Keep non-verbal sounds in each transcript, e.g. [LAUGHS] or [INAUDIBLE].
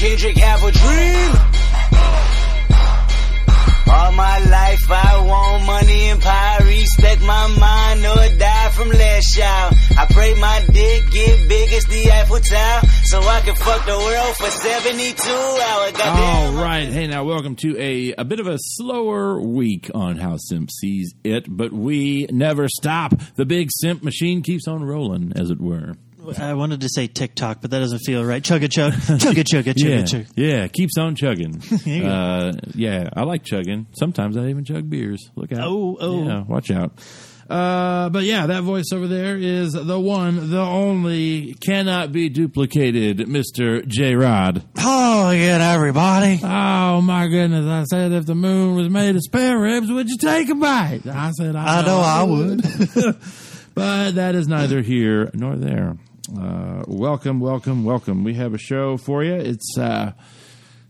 Kendrick have a dream. All my life I want money and power. Respect my mind or die from less y'all. I pray my dick get big as the Eiffel Tower. So I can fuck the world for 72 hours. Goddamn. All right. Hey, now welcome to a, a bit of a slower week on How Simp Sees It, but we never stop. The big simp machine keeps on rolling, as it were. I wanted to say TikTok, but that doesn't feel right. Chug [LAUGHS] a chug, chug a chug a chug Yeah, a chug. yeah, keeps on chugging. [LAUGHS] uh, yeah, I like chugging. Sometimes I even chug beers. Look out! Oh, oh. yeah, watch out. Uh, but yeah, that voice over there is the one, the only, cannot be duplicated, Mister J. Rod. Oh, again, everybody. Oh my goodness! I said if the moon was made of spare ribs, would you take a bite? I said I, I know I would. [LAUGHS] but that is neither here nor there. Uh, welcome, welcome, welcome. We have a show for you. It's uh,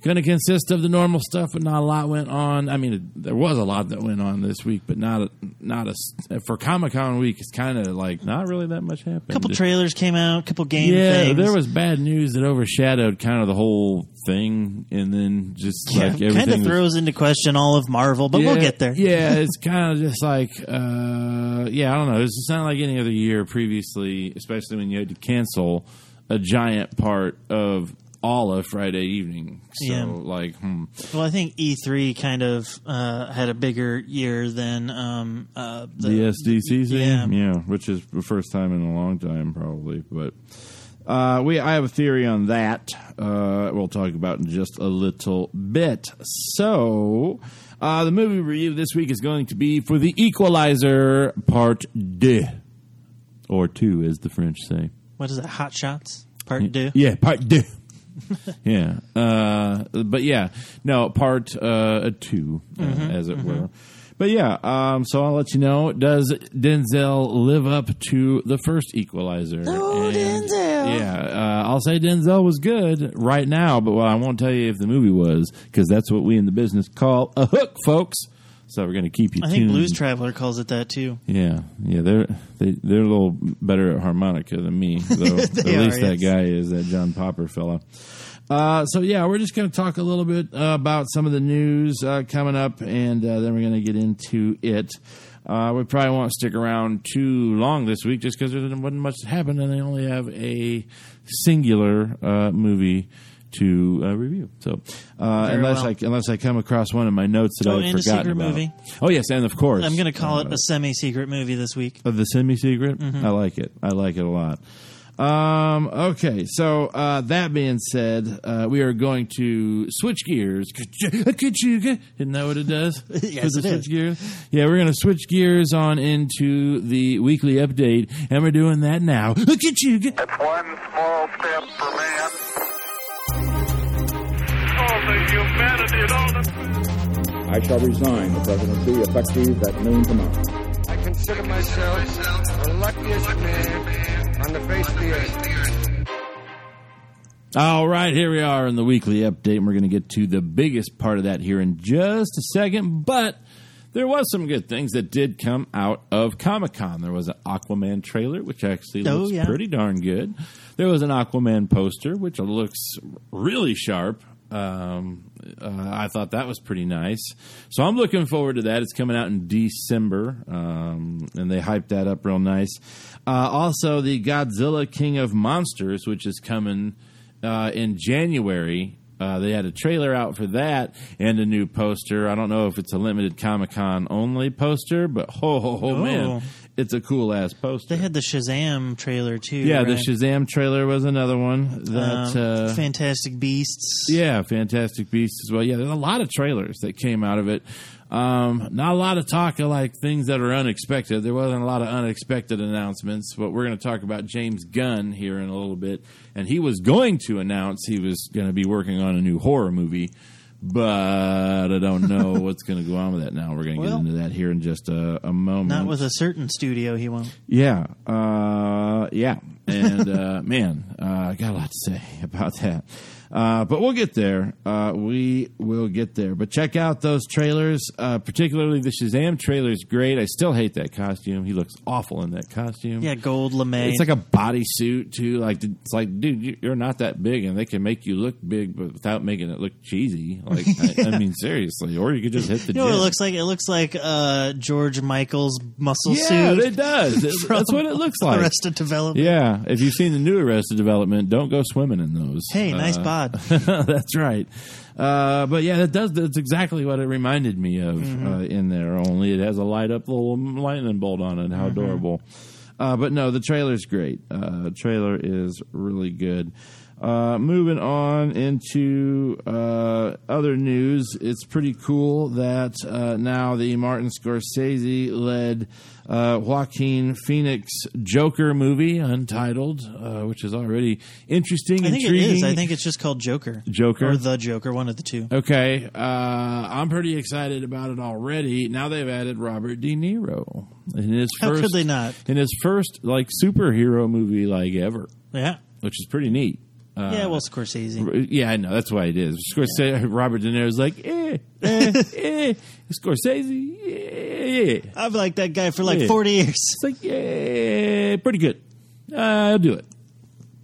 going to consist of the normal stuff, but not a lot went on. I mean, it, there was a lot that went on this week, but not a, not a for Comic Con week. It's kind of like not really that much happened. A couple trailers came out, a couple game yeah, things. there was bad news that overshadowed kind of the whole thing, and then just like everything kind of was- throws into question all of Marvel, but we'll get there. Yeah, [LAUGHS] it's kind of just like, uh, yeah, I don't know. It's just not like any other year previously, especially when you had to cancel a giant part of all of Friday evening. So, Yeah. like, hmm. Well, I think E3 kind of uh, had a bigger year than um, uh, the, the SDCC, yeah. yeah, which is the first time in a long time, probably. But uh, we, I have a theory on that. Uh, we'll talk about in just a little bit. So, uh, the movie review this week is going to be for The Equalizer Part Deux, or two, as the French say. What is it? Hot Shots Part Two. Yeah, Part Deux. [LAUGHS] yeah, uh, but yeah, no, Part uh, two, uh, Mm-hmm, as it were. But yeah, um, so I'll let you know. Does Denzel live up to the first Equalizer? Oh, Denzel. Yeah, uh, I'll say Denzel was good right now, but well, I won't tell you if the movie was because that's what we in the business call a hook, folks. So we're going to keep you I tuned. think Blues Traveler calls it that too. Yeah, yeah, they're they, they're a little better at harmonica than me, [LAUGHS] though. at least are, that yes. guy is that John Popper fella. Uh, so yeah, we're just going to talk a little bit uh, about some of the news uh, coming up, and uh, then we're going to get into it. Uh, we probably won't stick around too long this week, just because there wasn't much that happened, and they only have a singular uh, movie to uh, review. So uh, unless well. I unless I come across one of my notes that Oh, I've and a forgotten secret about. movie. Oh yes, and of course I'm going to call uh, it a semi-secret movie this week. of the semi secret. Mm-hmm. I like it. I like it a lot. Um, okay, so uh, that being said, uh, we are going to switch gears. Isn't that what it does? [LAUGHS] Yes, For it switch gears. Yeah, we're going to switch gears on into the weekly update, and we're doing that now. It's one small step for man. I shall resign the presidency effective at noon tomorrow. I consider myself the luckiest man on the face of the earth. All right, here we are in the weekly update, and we're going to get to the biggest part of that here in just a second. But there was some good things that did come out of Comic Con. There was an Aquaman trailer, which actually Oh, looks yeah. pretty darn good. There was an Aquaman poster, which looks really sharp. Um, uh, I thought that was pretty nice. So I'm looking forward to that. It's coming out in December, um, and they hyped that up real nice. Uh, also, the Godzilla King of Monsters, which is coming uh, in January. Uh, they had a trailer out for that and a new poster. I don't know if it's a limited Comic Con only poster, but ho ho ho Oh. man, it's a cool ass poster. They had the Shazam trailer too. yeah, the? Shazam trailer was another one that. Um, uh, Fantastic Beasts. yeah, Fantastic Beasts as well. Yeah, there's a lot of trailers that came out of it. Um, not a lot of talk of like things that are unexpected. There wasn't a lot of unexpected announcements, but we're going to talk about James Gunn here in a little bit. And he was going to announce he was going to be working on a new horror movie, but I don't know [LAUGHS] what's going to go on with that now. We're going to Well- get into that here in just a, a moment. Not with a certain studio, he won't. Yeah, uh, yeah, and uh, [LAUGHS] man, uh, I got a lot to say about that. Uh, but we'll get there. Uh, we will get there. But check out those trailers, uh, particularly the Shazam trailer is great. I still hate that costume. He looks awful in that costume. Yeah, gold lame. It's like a bodysuit too. Like it's like, dude, you- you're not that big, and they can make you look big, but without making it look cheesy. Like, I, I [LAUGHS] mean, seriously. Or you could just hit the. you know what it looks like? It looks like uh, George Michael's muscle Yeah, suit. it does. It- [LAUGHS] That's what it looks like. Arrested Development. Yeah, if you've seen the new Arrested Development, don't go swimming in those. Hey, nice Uh, bod. [LAUGHS] that's right. Uh, but yeah, that does. That's exactly what it reminded me of Mm-hmm. uh, in there. Only it has a light up little lightning bolt on it. How Mm-hmm. adorable! Uh, but no, the trailer's great. Uh, trailer is really good. Uh, moving on into uh, other news, it's pretty cool that uh, now the Martin Scorsese led uh, Joaquin Phoenix Joker movie, Untitled, uh, which is already interesting. I think intriguing. it is. I think it's just called Joker. Joker? Or The Joker, one of the two. Okay, uh, I'm pretty excited about it already. Now they've added Robert De Niro in his How first could they not? in his first like superhero movie like ever, Yeah. which is pretty neat. Uh, yeah, well, Scorsese. yeah, I know that's why it is. Scorsese, [LAUGHS] Robert De Niro's like, eh, eh, [LAUGHS] eh. Scorsese, yeah, yeah. I've liked that guy for like Yeah. 40 years. It's like, yeah, pretty good. Uh, I'll do it.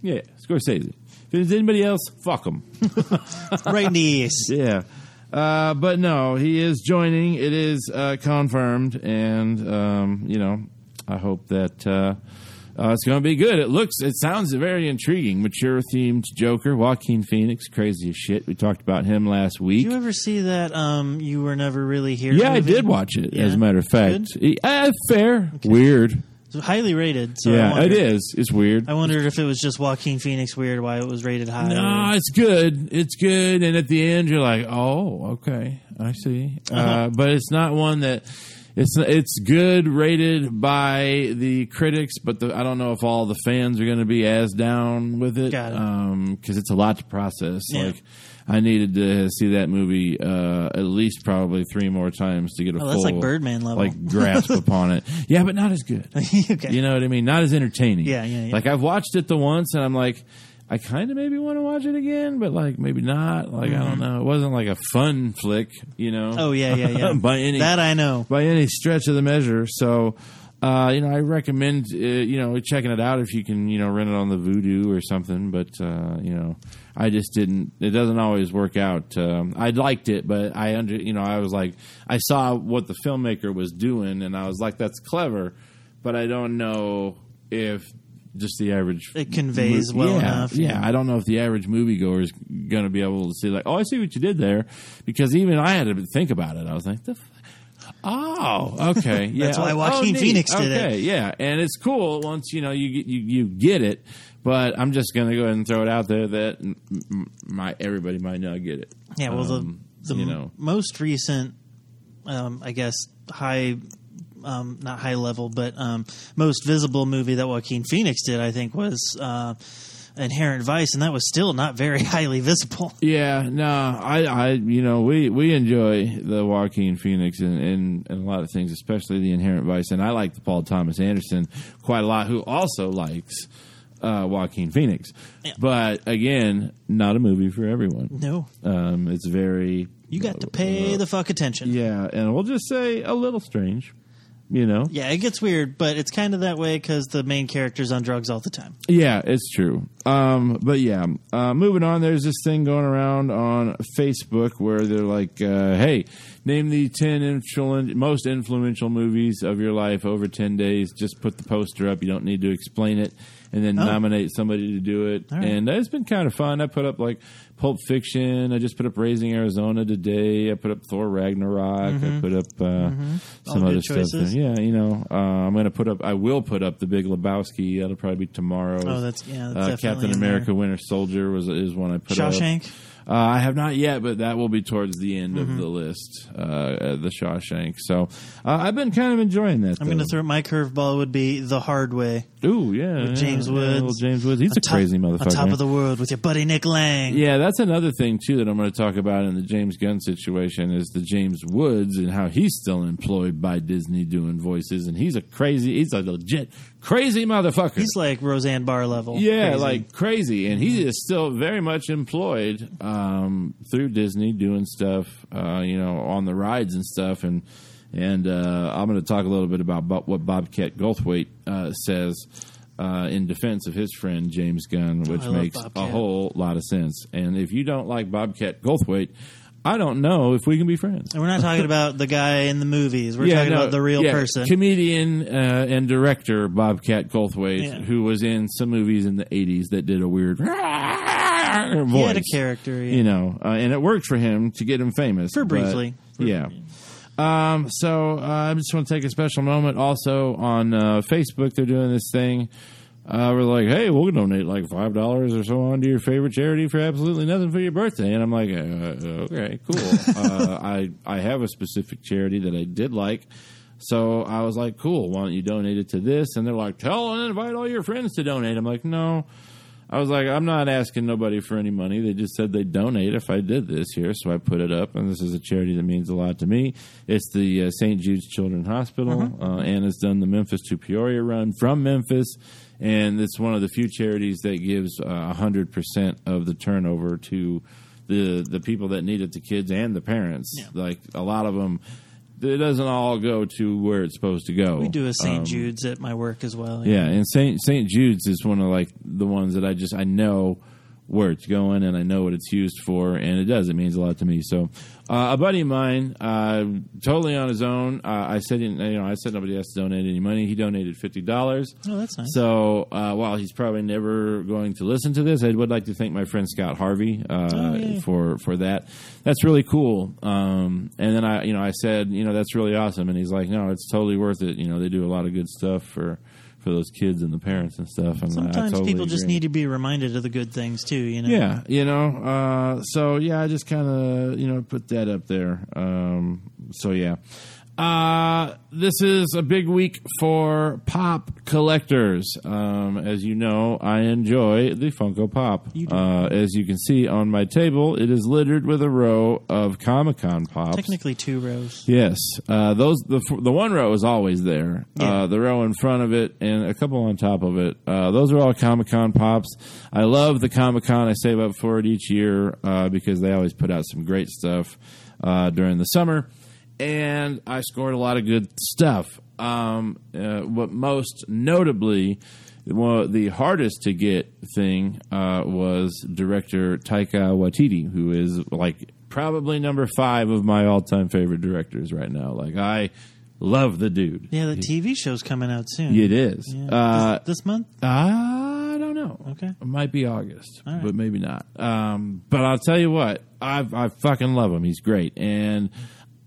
Yeah, Scorsese. If it's anybody else, fuck them. [LAUGHS] right in the east. Yeah. Uh, but no, he is joining. It is uh, confirmed, and um, you know, I hope that uh, uh, it's going to be good. It looks, it sounds very intriguing. Mature themed Joker, Joaquin Phoenix, crazy as shit. We talked about him last week. Did you ever see that um, You Were Never Really Here? yeah, I did watch it. Yeah. As a matter of fact, uh, fair, weird. It's highly rated. So yeah, wondered, it is. It's weird. I wondered if it was just Joaquin Phoenix weird, why it was rated high. No, it's good. It's good, and at the end, you're like, "Oh, okay, I see." uh Uh-huh. but it's not one that it's it's good rated by the critics, but the, I don't know if all the fans are going to be as down with it Got it. because it's a lot to process. Yeah. Like, I needed to see that movie uh, at least probably three more times to get a Oh, full that's like Birdman level. like grasp [LAUGHS] upon it. Yeah, but not as good. [LAUGHS] okay. You know what I mean? Not as entertaining. Yeah, yeah, yeah. Like I've watched it the once, and I'm like, I kind of maybe want to watch it again, but like maybe not. Like I don't know. It wasn't like a fun flick, you know. Mm-hmm. oh, yeah, yeah, yeah. [LAUGHS] by any that I know. by any stretch of the measure. So. Uh, you know, I recommend uh, you know checking it out if you can you know rent it on the Vudu or something. But uh, you know, I just didn't. It doesn't always work out. Um, I liked it, but I under you know I was like I saw what the filmmaker was doing, and I was like, that's clever, but I don't know if just the average It conveys well yeah, enough, Yeah, yeah. I don't know if the average moviegoer is going to be able to see like, oh, I see what you did there, because even I had to think about it. I was like, the. F- Oh, okay. [LAUGHS] Yeah. That's why Oh, Joaquin neat. Phoenix did it. yeah, and it's cool once you know you get you, you get it. But I'm just going to go ahead and throw it out there that my everybody might not get it. Yeah, well, Um, the the you know. most recent, um, I guess, high, um, not high level, but um, most visible movie that Joaquin Phoenix did, I think, was uh, Inherent Vice, and that was still not very [LAUGHS] highly visible. Yeah, no, I, I, you know, we we enjoy the Joaquin Phoenix and, and, and a lot of things, especially the Inherent Vice, and I like the Paul Thomas Anderson quite a lot, who also likes uh, Joaquin Phoenix. Yeah. But again, not a movie for everyone. No, Um, it's very, you got to pay the fuck attention. yeah, and we'll just say a little strange, you know. Yeah, it gets weird, but it's kind of that way because the main character's on drugs all the time. Yeah, it's true. Um, but yeah, uh, moving on. There's this thing going around on Facebook where they're like, uh, "Hey, name the ten influen- most influential movies of your life over ten days. Just put the poster up. You don't need to explain it, and then Oh. nominate somebody to do it. Right. And it's been kind of fun. I put up like Pulp Fiction. I just put up Raising Arizona today. I put up Thor Ragnarok. I put up uh, some All other good stuff. choices. There. Yeah, you know, uh, I'm going to put up. I will put up the Big Lebowski. That'll probably be tomorrow. Oh, that's- yeah, that's uh, Captain in America: Winter Soldier was is one I put up. Shawshank. Uh, I have not yet, but that will be towards the end Mm-hmm. of the list. Uh, the Shawshank. So uh, I've been kind of enjoying that. I'm going to throw my curveball would be the hard way. Ooh, yeah, with James yeah, Woods. Yeah, James Woods. He's On a top- crazy motherfucker. On top of the world with your buddy Nick Lang. Yeah, that's another thing too that I'm going to talk about in the James Gunn situation is the James Woods and how he's still employed by Disney doing voices, and he's a crazy, he's a legit crazy motherfucker. He's like Roseanne Barr level. yeah, Crazy. like crazy, and he is still very much employed um, through Disney doing stuff, uh, you know, on the rides and stuff, and and uh, I'm going to talk a little bit about bo- what Bobcat Goldthwait uh, says. Uh, in defense of his friend James Gunn, which Oh, makes a whole lot of sense. And if you don't like Bobcat Goldthwait, I don't know if we can be friends. And we're not talking about the guy in the movies. We're Yeah, talking no, about the real yeah, person. Comedian uh, and director Bobcat Goldthwait, Yeah. who was in some movies in the 80s that did a weird voice. he had a character. yeah. You know, uh, and it worked for him to get him famous. For but- briefly. For- yeah. Um, so uh, I just want to take a special moment. Also on uh, Facebook, they're doing this thing. Uh, we're like, hey, we'll donate like five dollars or so on to your favorite charity for absolutely nothing for your birthday. And I'm like, uh, okay, cool. [LAUGHS] uh, I I have a specific charity that I did like. So I was like, cool. Why don't you donate it to this? And they're like, tell and invite all your friends to donate. I'm like, no. I was like, I'm not asking nobody for any money. They just said they'd donate if I did this here, so I put it up. And this is a charity that means a lot to me. It's the uh, St. Jude's Children's Hospital. Uh, Anna's done the Memphis to Peoria run from Memphis, and it's one of the few charities that gives uh, hundred percent of the turnover to the the people that need it, the kids and the parents. Yeah. Like a lot of them, it doesn't all go to where it's supposed to go. we do a St. Um, Jude's at my work as well. yeah, and Saint Saint Jude's is one of like the ones that I just I know where it's going and I know what it's used for, and it does. It means a lot to me. So, uh, a buddy of mine, uh, totally on his own. Uh, I said, you know, I said nobody has to donate any money. He donated fifty dollars. Oh, that's nice. So uh, while he's probably never going to listen to this, I would like to thank my friend Scott Harvey uh, Oh, yeah. for for that. That's really cool. Um, and then I, you know, I said, you know, that's really awesome. And he's like, no, it's totally worth it. You know, they do a lot of good stuff for for those kids and the parents and stuff. And I Sometimes totally people just agree. need to be reminded of the good things too. You know. Yeah, you know. Uh, so yeah, I just kind of you know put that up there. Um, so yeah, uh, this is a big week for pop collectors. Um, as you know, I enjoy the Funko Pop. Uh, as you can see on my table, it is littered with a row of Comic Con pops. Technically two rows. Yes, uh, those the the one row is always there. Yeah. Uh, the row in front of it and a couple on top of it. Uh, those are all Comic Con pops. I love the Comic Con. I save up for it each year uh, because they always put out some great stuff uh, during the summer, and I scored a lot of good stuff. Um, uh, what most notably. Well, the hardest to get thing uh, was director Taika Waititi, who is like probably number five of my all-time favorite directors right now. Like I love the dude. Yeah, the TV show's coming out soon. It is. Yeah. Uh, this, this month. I don't know. Okay. it might be August, right. but maybe not. Um, but I'll tell you what, I I fucking love him. He's great, and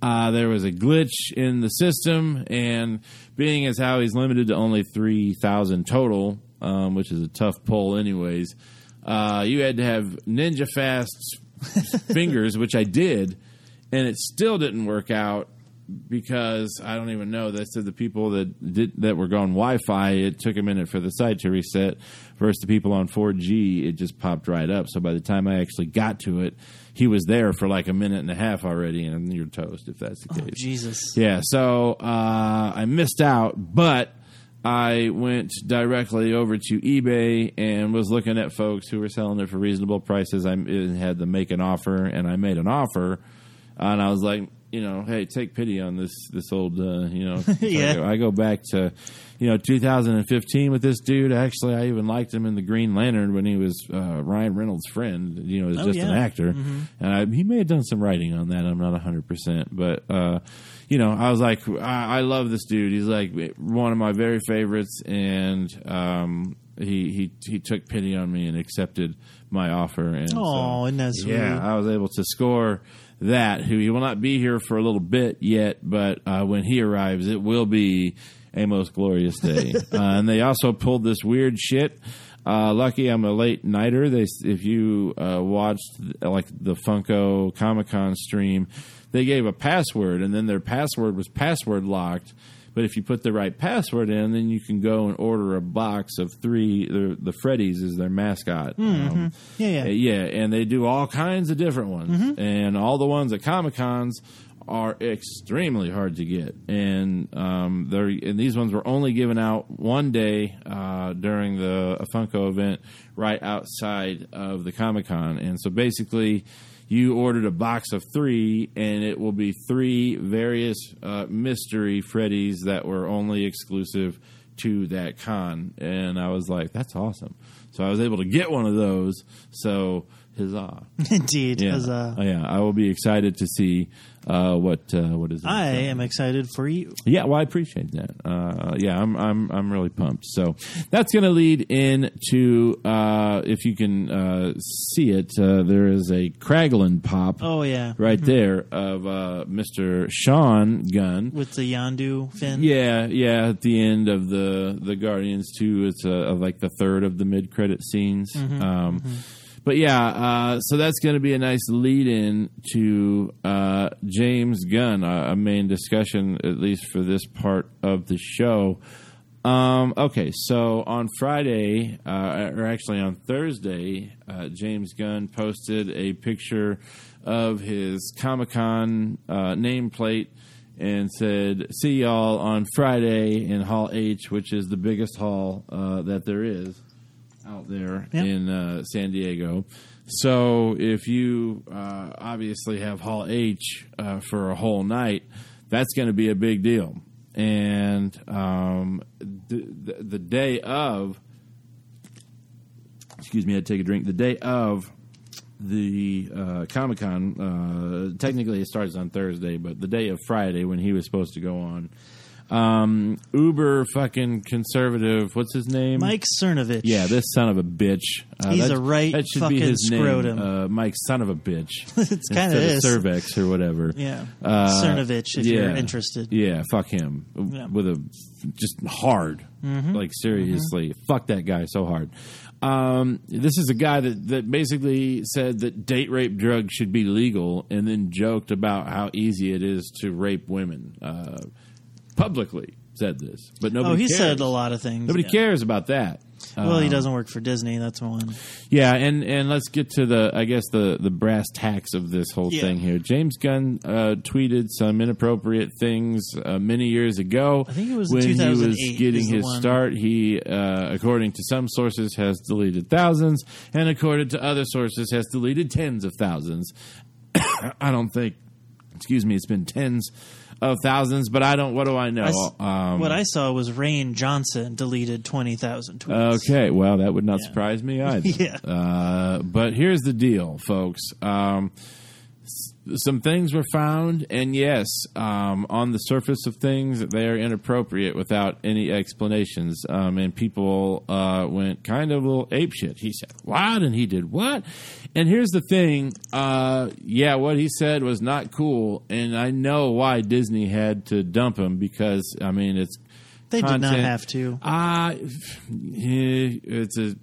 uh, there was a glitch in the system, and being as how he's limited to only three thousand total, um, which is a tough pull, anyways. Uh, you had to have ninja fast [LAUGHS] fingers, which I did, and it still didn't work out because I don't even know. That said, the people that did that were going Wi-Fi, it took a minute for the site to reset. Versus the people on 4G, it just popped right up. So by the time I actually got to it, he was there for like a minute and a half already, and you're toast if that's the Oh, case. Jesus. Yeah, so uh, I missed out, but I went directly over to eBay and was looking at folks who were selling it for reasonable prices. I had them make an offer, and I made an offer, and I was like, you know, hey, take pity on this this old, uh, you know, [LAUGHS] Yeah. I, go, I go back to, you know, 2015 with this dude. Actually, I even liked him in the Green Lantern when he was uh, Ryan Reynolds' friend. You know, as Oh, just an yeah. actor, and I, he may have done some writing on that. I'm not 100, percent but uh, you know, I was like, I, I love this dude. He's like one of my very favorites, and um, he he he took pity on me and accepted my offer. And Oh, so, isn't that sweet? yeah, I was able to score that. Who he will not be here for a little bit yet, but uh, when he arrives, it will be a most glorious day. [LAUGHS] uh, and they also pulled this weird shit. Uh, lucky I'm a late nighter. They, if you uh, watched like the Funko Comic Con stream, they gave a password, and then their password was password locked. But if you put the right password in, then you can go and order a box of three. The, the Freddies is their mascot. Um, Yeah, yeah. uh, yeah, and they do all kinds of different ones, and all the ones at Comic Cons are extremely hard to get. And um, they're and these ones were only given out one day uh, during the Funko event, right outside of the Comic Con. And so basically, you ordered a box of three, and it will be three various uh, mystery Freddies that were only exclusive to that con. And I was like, that's awesome. So I was able to get one of those. So huzzah! [LAUGHS] Indeed. Yeah, Oh, yeah. I will be excited to see uh, what uh, what is. It? I am excited for you. Yeah, well, I appreciate that. Uh, yeah, I'm I'm I'm really pumped. So that's going to lead into uh, if you can uh, see it. Uh, there is a Kraglin pop Oh yeah, right there of uh, Mr. Sean Gunn. with the Yondu fin. Yeah, yeah. At the end of the the Guardians two, it's uh, like the third of the mid credit scenes. Um, But yeah, uh, so that's going to be a nice lead in to uh, James Gunn, a, a main discussion at least for this part of the show. Um, okay, so on Friday, uh, or actually on Thursday, uh, James Gunn posted a picture of his Comic Con uh, nameplate and said, "See y'all on Friday in Hall H, which is the biggest hall uh, that there is out there Yep. in uh, San Diego." So if you uh, obviously have Hall H uh, for a whole night, that's going to be a big deal. And um, the, the, the day of, excuse me, I had to take a drink. The day of the uh, Comic Con, uh, technically it starts on Thursday, but the day of Friday when he was supposed to go on, um, Uber fucking conservative. What's his name? Mike Cernovich. Yeah, this son of a bitch. Uh, He's a right That should be fucking his scrotum. name. Uh, Mike, son of a bitch. [LAUGHS] It's Instead of. Cervex or whatever. Yeah. Uh, Cernovich, if you're interested. Yeah, fuck him. Yeah. With a just hard. Mm-hmm. Like seriously, fuck that guy so hard. Um, this is a guy that, that basically said that date rape drugs should be legal, and then joked about how easy it is to rape women. Uh, publicly said this, but nobody. Oh, he cares. said a lot of things. Nobody yeah. cares about that. Well, he Um, doesn't work for Disney. That's one. yeah, and and let's get to the I guess the the brass tacks of this whole Yeah. thing here. James Gunn uh, tweeted some inappropriate things uh, many years ago. I think it was when he was getting his one. start. He, uh, according to some sources, has deleted thousands, and according to other sources, has deleted tens of thousands. [COUGHS] I don't think, excuse me, it's been tens of thousands, but I don't. What do I know? I um, what I saw was Rian Johnson deleted twenty thousand tweets. Okay, well, that would not Yeah. surprise me [LAUGHS] either. Yeah. Uh, but here's the deal, folks. Um, some things were found, and yes, um, on the surface of things, they are inappropriate without any explanations. Um, and people uh, went kind of a little apeshit. He said, What? And he did what? And here's the thing uh, yeah, what he said was not cool, and I know why Disney had to dump him because, I mean, it's They did not have to. Uh, it's a.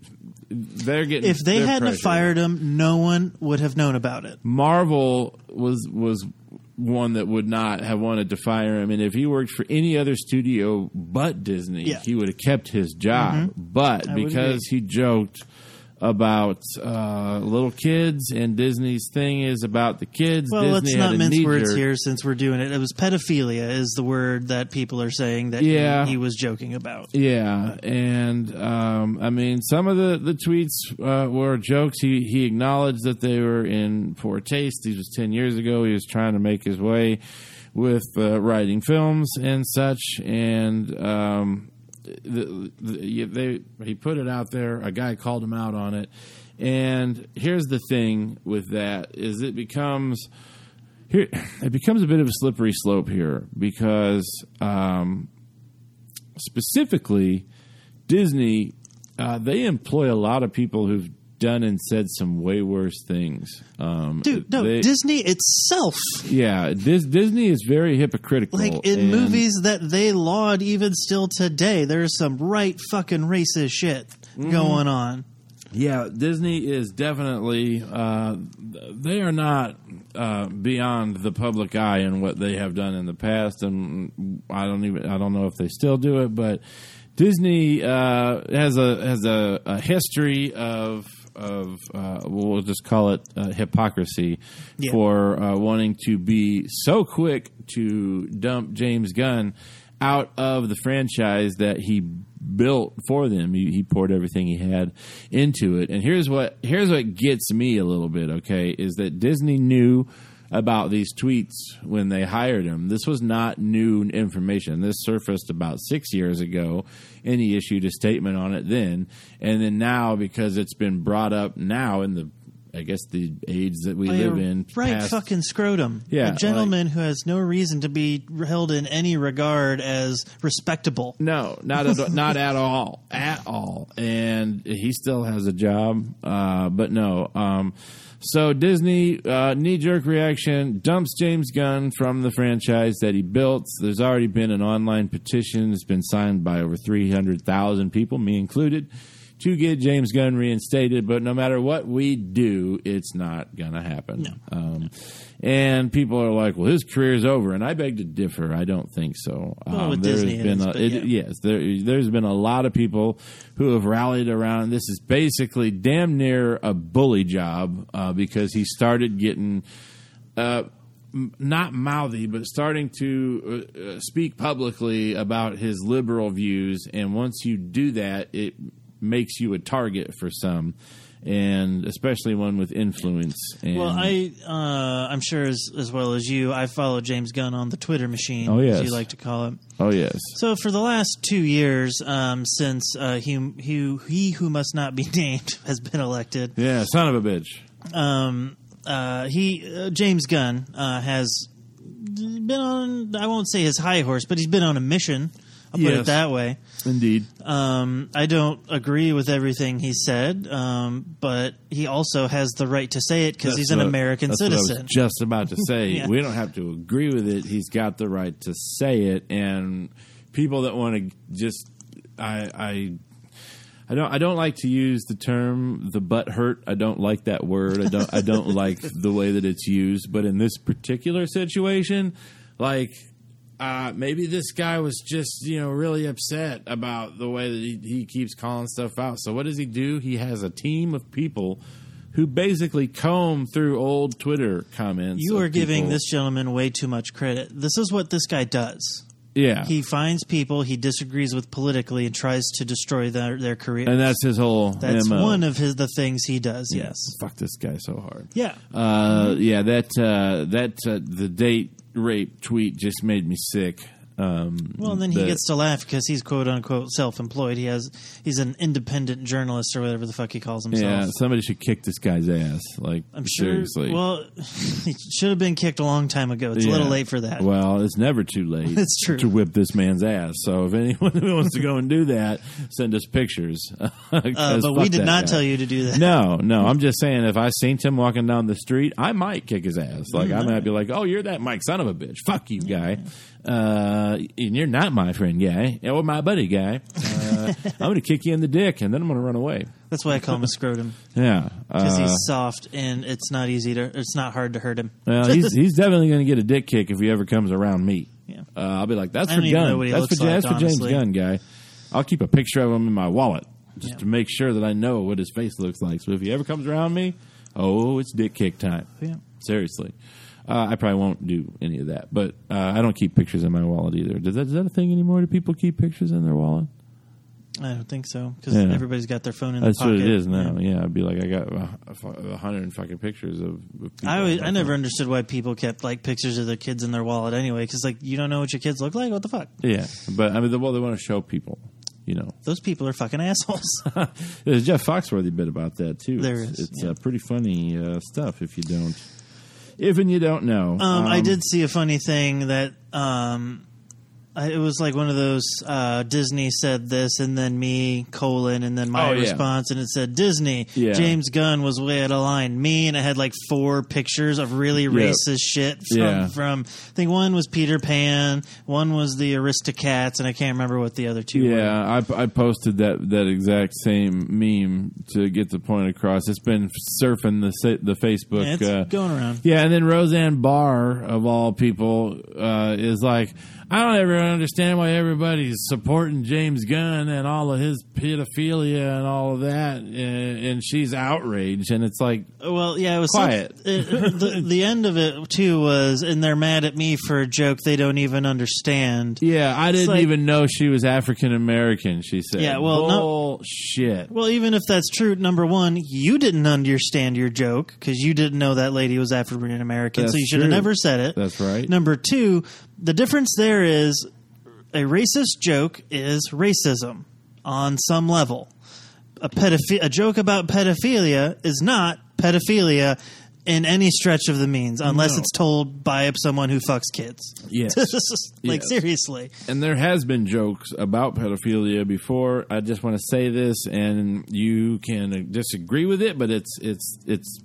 They're getting. If they hadn't have fired him, no one would have known about it. Marvel was was one that would not have wanted to fire him, and if he worked for any other studio but Disney, Yeah. Mm-hmm. he would have kept his job. But I because he joked about uh, little kids, and Disney's thing is about the kids. Well, Disney let's not mince words here since we're doing it. It was pedophilia is the word that people are saying that he- Yeah. he, was joking about. Yeah, and um, I mean, some of the the tweets uh, were jokes. He he acknowledged that they were in poor taste. These was ten years ago. He was trying to make his way with uh, writing films and such, and um, the, the, they he put it out there. A guy called him out on it, and here's the thing with that is it becomes here [LAUGHS] it becomes a bit of a slippery slope here because um, specifically Disney, uh, they employ a lot of people who've done and said some way worse things. Um, Dude, no, they- Disney itself, yeah, Dis- Disney is very hypocritical. like in movies that they laud even still today, there's some right fucking racist shit going on. Yeah, Disney is definitely uh, they are not uh, beyond the public eye in what they have done in the past, and I don't even I don't know if they still do it, but Disney uh, has a has a, a history of of uh, we'll just call it uh, hypocrisy Yeah. for uh, wanting to be so quick to dump James Gunn out of the franchise that he built for them. He, he poured everything he had into it. And here's what here's what gets me a little bit. Okay, is that Disney knew about these tweets when they hired him. This was not new information. This surfaced about six years ago, and he issued a statement on it then. And then now, because it's been brought up now in the, I guess the age that we By live in, right past- fucking scrotum. Yeah, a gentleman who has no reason to be held in any regard as respectable. No, not at, [LAUGHS] not at all, at all. And he still has a job, uh, but no. Um, so Disney uh, knee jerk reaction dumps James Gunn from the franchise that he built. There's already been an online petition. It's been signed by over 300,000 people, me included, to get James Gunn reinstated. But no matter what we do, it's not gonna happen. Um, and people are like, "Well, his career's over," and I beg to differ. I don't think so. Well, with there's Disney been a, it- yeah. yes, there, there's been a lot of people who have rallied around. This is basically damn near a bully job uh, because he started getting. Uh, not mouthy, but starting to uh, uh, speak publicly about his liberal views. And once you do that, it makes you a target for some, and especially one with influence. And Well, I uh, I'm sure as as well as you, I follow James Gunn on the Twitter machine, Oh, yes. as you like to call it. oh yes, So for the last two years, um, since uh, he, he he who must not be [LAUGHS] named has been elected, yeah, son of a bitch. um, uh, he uh, James Gunn uh, has been on I won't say his high horse, but he's been on a mission. I'll put it that way. Indeed. Um, I don't agree with everything he said, um, but he also has the right to say it because he's an what- American that's what I was citizen. just about to [LAUGHS] say Yeah. we don't have to agree with it. He's got the right to say it, and people that want to just I I. I don't. I don't like to use the term "the butt hurt." I don't like that word. I don't. I don't [LAUGHS] like the way that it's used. But in this particular situation, like uh, maybe this guy was just you know really upset about the way that he, he keeps calling stuff out. So what does he do? He has a team of people who basically comb through old Twitter comments. You are giving people- this gentleman way too much credit. This is what this guy does. yeah, He finds people he disagrees with politically and tries to destroy their their career. and that's his whole. That's MO. one of his the things he does. Yes. Fuck this guy so hard. Yeah. Uh, yeah, that uh, that uh, the date rape tweet just made me sick. Um, Well, and then he gets to laugh because he's quote unquote self employed. He has he's an independent journalist or whatever the fuck he calls himself. Yeah, somebody should kick this guy's ass. Like, I'm sure. seriously. Well, [LAUGHS] he should have been kicked a long time ago. It's a little late for that. Well, it's never too late. [LAUGHS] It's true. to whip this man's ass. So if anyone [LAUGHS] who wants to go and do that, send us pictures. uh, but we did not tell you to do that. No, no. I'm just saying, if I seen him walking down the street, I might kick his ass. Like Mm, I might be like, "Oh, you're that Mike, son of a bitch. Fuck you, guy. Uh, and you're not my friend, guy, or my buddy, guy. Uh, I'm gonna kick you in the dick, and then I'm gonna run away. That's why I call him a scrotum [LAUGHS] Yeah, because uh, he's soft and it's not easy to. It's not hard to hurt him. Well, he's [LAUGHS] he's definitely going to get a dick kick if he ever comes around me. Yeah. Uh, I'll be like, that's for don't even know Gunn. That's for, that's for James. Gunn, guy. I'll keep a picture of him in my wallet just Yeah. to make sure that I know what his face looks like. So if he ever comes around me, oh, it's dick kick time. Yeah. Seriously. Uh, I probably won't do any of that, but uh, I don't keep pictures in my wallet either. Does that, is that a thing anymore? Do people keep pictures in their wallet? I don't think so because Yeah. everybody's got their phone in That's what it is now. Yeah. Yeah, I'd be like, I got a, hundred fucking pictures of. I always, I never understood why people kept like pictures of their kids in their wallet anyway. Because like you don't know what your kids look like. What the fuck? Yeah, but I mean, the, well, they want to show people, you know. Those people are fucking assholes. [LAUGHS] There's Jeff Foxworthy bit about that too. There it's, is, It's yeah. uh, pretty funny uh, stuff if you don't, if and you don't know. Um, I did see a funny thing that um, it was like one of those uh, Disney said this and then me colon and then my Oh, yeah. response and it said Disney Yeah. James Gunn was way out of line me and it had like four pictures of really racist shit from Yeah. from I think one was Peter Pan one was the Aristocats and I can't remember what the other two were. Yeah, I, I posted that that exact same meme to get the point across. It's been surfing the the Facebook. Uh, going around. Yeah, and then Roseanne Barr of all people uh, is like, I don't ever understand why everybody's supporting James Gunn and all of his pedophilia and all of that, and, and she's outraged, and it's like, Well, yeah, it was Quiet. some- [LAUGHS] it- the, the end of it too was, and they're mad at me for a joke they don't even understand. yeah, I didn't like- even know she was African American. She said, Yeah, well, no- bullshit. Well, even if that's true, number one, you didn't understand your joke because you didn't know that lady was African American, so you should have never said it. That's right. Number two, the difference there is a racist joke is racism on some level. A pedophi- a joke about pedophilia is not pedophilia in any stretch of the means, unless No. it's told by someone who fucks kids. Yes. [LAUGHS] like Yes. seriously. and there has been jokes about pedophilia before. I just want to say this, and you can uh, disagree with it, but it's it's it's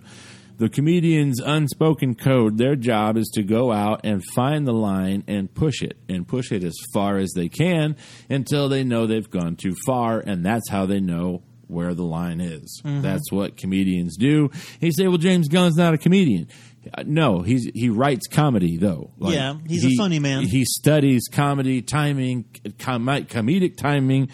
the comedian's unspoken code. Their job is to go out and find the line and push it, and push it as far as they can until they know they've gone too far, and that's how they know where the line is. That's what comedians do. He say, "Well, James Gunn's not a comedian." Uh, No, he's he writes comedy though. Yeah, he's a funny man. He studies comedy, timing, com- comedic timing,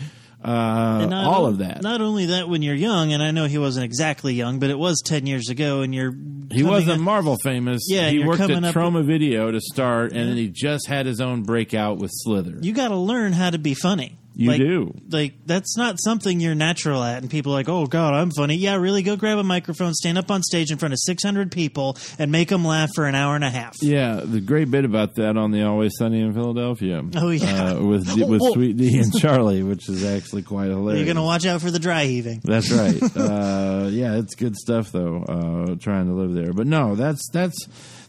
uh, all of that. Not only that, when you're young, and I know he wasn't exactly young, but it was ten years ago, and you're he wasn't up- Marvel famous. Yeah, he worked at Troma Video to start, and then he just had his own breakout with Slither. You got to learn how to be funny. You Like- do. Like that's not something you're natural at, and people are like, "Oh God, I'm funny." Yeah, really. Go grab a microphone, stand up on stage in front of 600 people, and make them laugh for an hour and a half. Yeah, the great bit about that on the Always Sunny in Philadelphia. Oh, yeah. uh, with [LAUGHS] with Oh. Sweet Dee and Charlie, which is actually quite hilarious. You're gonna watch out for the dry heaving. That's right. [LAUGHS] uh, yeah, it's good stuff though. Uh, trying to live there, but no, that's that's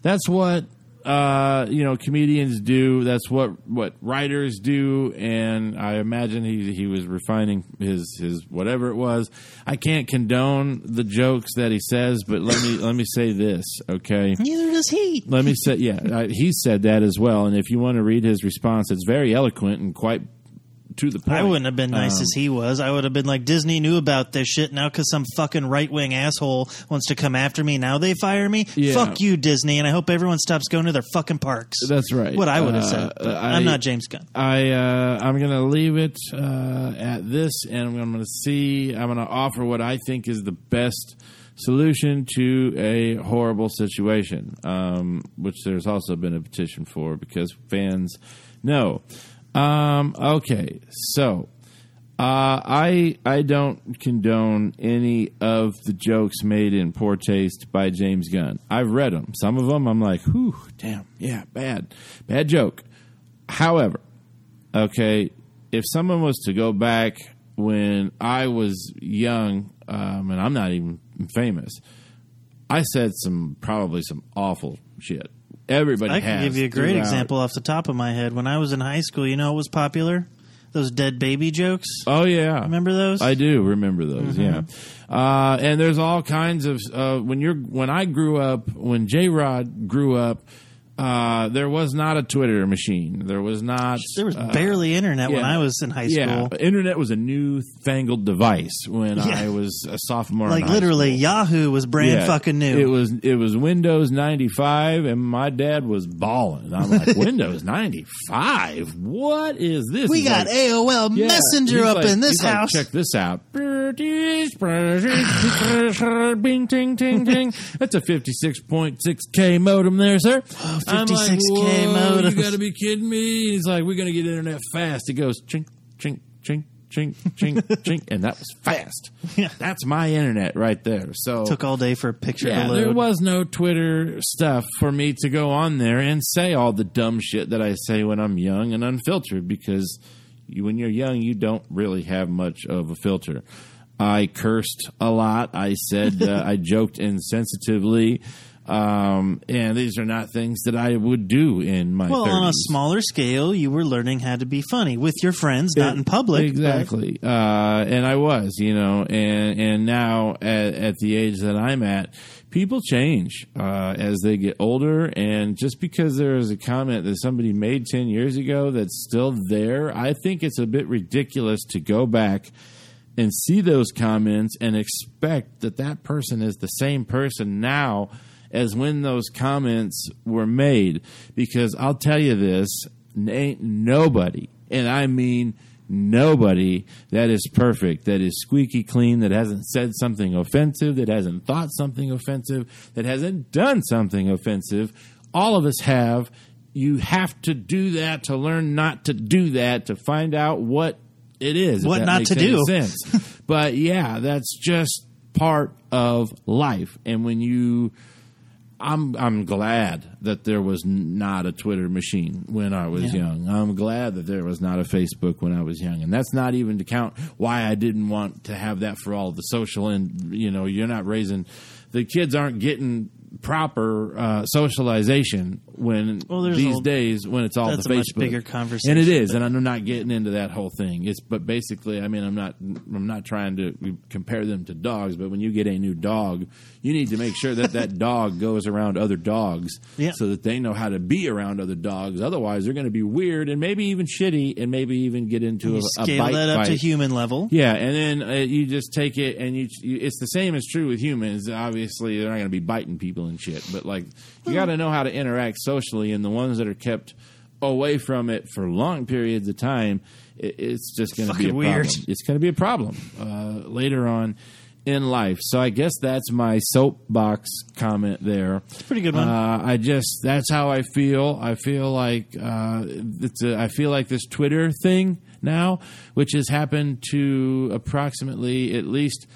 that's what uh, you know comedians do. That's what what writers do, and I imagine he he was refining his his whatever it was. I can't condone the jokes that he says, but let me let me say this, okay? Neither does he. Let me say, yeah, I, he said that as well. And if you want to read his response, it's very eloquent and quite to the point. I wouldn't have been nice Um, as he was. I would have been like, Disney knew about this shit now because some fucking right wing asshole wants to come after me. Now they fire me. Yeah. Fuck you, Disney, and I hope everyone stops going to their fucking parks. That's right. What I would have Uh, said. I- I'm not James Gunn. I uh, I'm gonna leave it uh, at this, and I'm gonna see. I'm gonna offer what I think is the best solution to a horrible situation, um, which there's also been a petition for because fans know. Um, okay, so uh, I I don't condone any of the jokes made in poor taste by James Gunn. I've read them. Some of them I'm like, whew, damn, yeah, bad, bad joke. However, okay, if someone was to go back when I was young, um, and I'm not even famous, I said some probably some awful shit. Everybody I can has give you a great throughout. example off the top of my head. When I was in high school, you know what was popular? Those dead baby jokes. Oh yeah, Remember those? I do remember those. Yeah, uh, and there's all kinds of uh, when you're when I grew up when J Rod grew up. Uh, there was not a Twitter machine. There was not. there was uh, barely internet when. I was in high Yeah, school. internet was a newfangled device when Yeah. I was a sophomore. in Like literally, school. Yahoo was brand Yeah, fucking new. It was it was Windows ninety five, and my dad was balling. I'm like, [LAUGHS] Windows ninety five? What is this? we He's got like, AOL yeah. Messenger up like- in this he's like, house. check this out. Bing, ting, ting, ting. That's a 56.6K modem there, sir. Oh, like, 56K "Whoa, modem." You got to be kidding me. He's like, we're going to get internet fast. It goes chink, chink, chink, chink, chink, chink. And that was fast. Yeah. That's my internet right there. So Took all day for a picture yeah, to load. there was no Twitter stuff for me to go on there and say all the dumb shit that I say when I'm young and unfiltered because you, when you're young, you don't really have much of a filter. I cursed a lot. I said, uh, I [LAUGHS] joked insensitively. Um, and these are not things that I would do in my Well, 30s. on a smaller scale, you were learning how to be funny with your friends, not in public. Exactly. Uh, and I was, you know, and, and now at, at the age that I'm at, people change, uh, as they get older. And just because there is a comment that somebody made 10 years ago that's still there, I think it's a bit ridiculous to go back and see those comments and expect that that person is the same person now as when those comments were made. Because I'll tell you this, ain't nobody, and I mean nobody that is perfect, that is squeaky clean, that hasn't said something offensive, that hasn't thought something offensive, that hasn't done something offensive. All of us have. You have to do that to learn not to do that to find out what it is. What not to do. sense. [LAUGHS] but yeah, that's just part of life. And when you I'm I'm glad that there was not a Twitter machine when I was Yeah. young. I'm glad that there was not a Facebook when I was young, and that's not even to count why I didn't want to have that for all the social and you know you're not raising the kids aren't getting proper uh, socialization when Well, these a- days when it's all that's the a Facebook much bigger conversation, and it is, but- and I'm not getting into that whole thing. It's but basically, I mean, I'm not I'm not trying to compare them to dogs, but when you get a new dog, you need to make sure that that [LAUGHS] dog goes around other dogs, Yeah. so that they know how to be around other dogs. Otherwise, they're going to be weird and maybe even shitty, and maybe even get into a, a scale bite that up to human level. Yeah, and then uh, you just take it, and you, you. It's the same as true with humans. Obviously, they're not going to be biting people and shit, but like you got to know how to interact socially, and the ones that are kept away from it for long periods of time, it, it's just going to be a weird. problem. It's going to be a problem uh, later on in life. So I guess that's my soapbox comment there. It's a pretty good one. Uh, I just that's how I feel. I feel like uh, it's a, I feel like this Twitter thing now, which has happened to approximately at least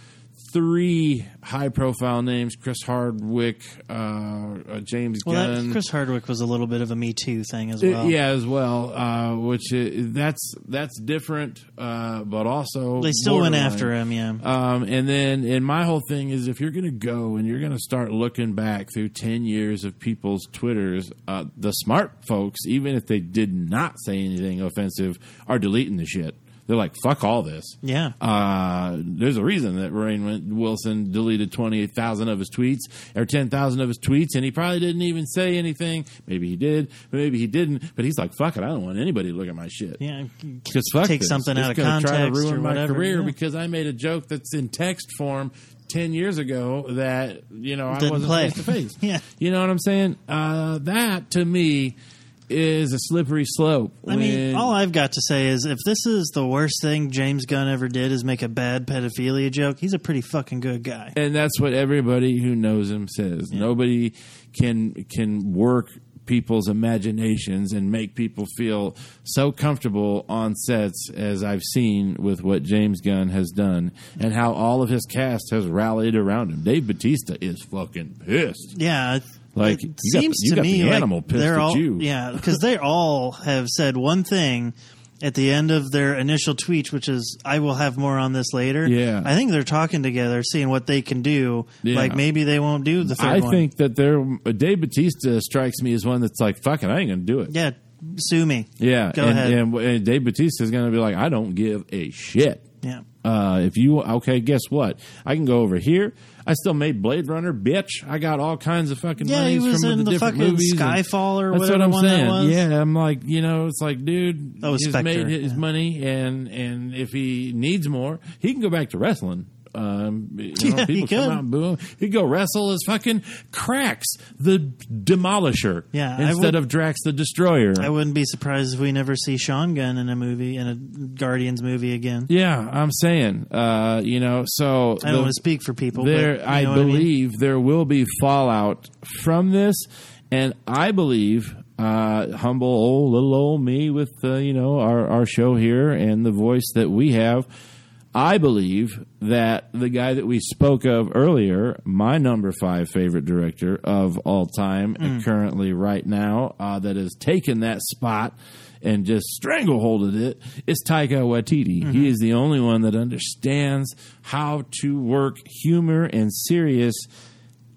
three high profile names: Chris Hardwick, uh, uh, James Well, Gunn. that, Chris Hardwick was a little bit of a Me Too thing as Uh, well. yeah, as well, uh, which that's that's different, uh, but also They still went after him, yeah. Um, and then, and my whole thing is, if you're going to go and you're going to start looking back through ten years of people's twitters, uh, the smart folks, even if they did not say anything offensive, are deleting the shit. They're like, "Fuck all this." Yeah. Uh, there's a reason that Rainn Wilson deleted 28,000 of his tweets or 10,000 of his tweets, and he probably didn't even say anything. Maybe he did, but maybe he didn't. But he's like, fuck it, I don't want anybody to look at my shit. Yeah. Just fuck Take this. something It's out of gonna Try to ruin my career yeah. because I made a joke that's in text form 10 years ago that, you know, I Didn't wasn't face to face. [LAUGHS] Yeah. You know what I'm saying? Uh, that to me is a slippery slope. I mean, all I've got to say is if this is the worst thing James Gunn ever did is make a bad pedophilia joke, he's a pretty fucking good guy. and that's what everybody who knows him says. Nobody can can work people's imaginations and make people feel so comfortable on sets as I've seen with what James Gunn has done and how all of his cast has rallied around him. Dave Batista is fucking pissed. Yeah, Like, it you seems the- you to got me the like pissed they're at all you. yeah because they all have said one thing at the end of their initial tweet, which is "I will have more on this later." Yeah. I think they're talking together, seeing what they can do. Yeah. Like maybe they won't do the third I one. think that there Dave Batista strikes me as one that's like, "Fucking, I ain't gonna do it. yeah, sue me. Yeah, Go and, ahead. And, and Dave Batista is going to be like, I don't give a shit. Yeah. Uh, if you okay, guess what? I can go over here. I still made Blade Runner, bitch. I got all kinds of fucking Yeah, he was from in the, the different fucking movies. Skyfall or that's whatever what I'm one that was. Yeah, I'm like, you know, it's like, dude, was he's Spectre, made his yeah. money, and and if he needs more, he can go back to wrestling. Um, you [LAUGHS] know, Yeah, he people come out and boo him. He'd go wrestle as fucking Cracks, the Demolisher, Yeah, instead would- of Drax the Destroyer. I wouldn't be surprised if we never see Sean Gunn in a movie in a Guardians movie again. Yeah, I'm saying, uh, you know, so I don't the- want to speak for people. there, but you I know what mean? believe there will be fallout from this, and I believe, uh, humble old little old me with uh, you know our our show here and the voice that we have. I believe that the guy that we spoke of earlier, my number five favorite director of all time, Hmm. currently right now, uh, that has taken that spot and just strangleholded it, is Taika Waititi. Mm-hmm. He is the only one that understands how to work humor and serious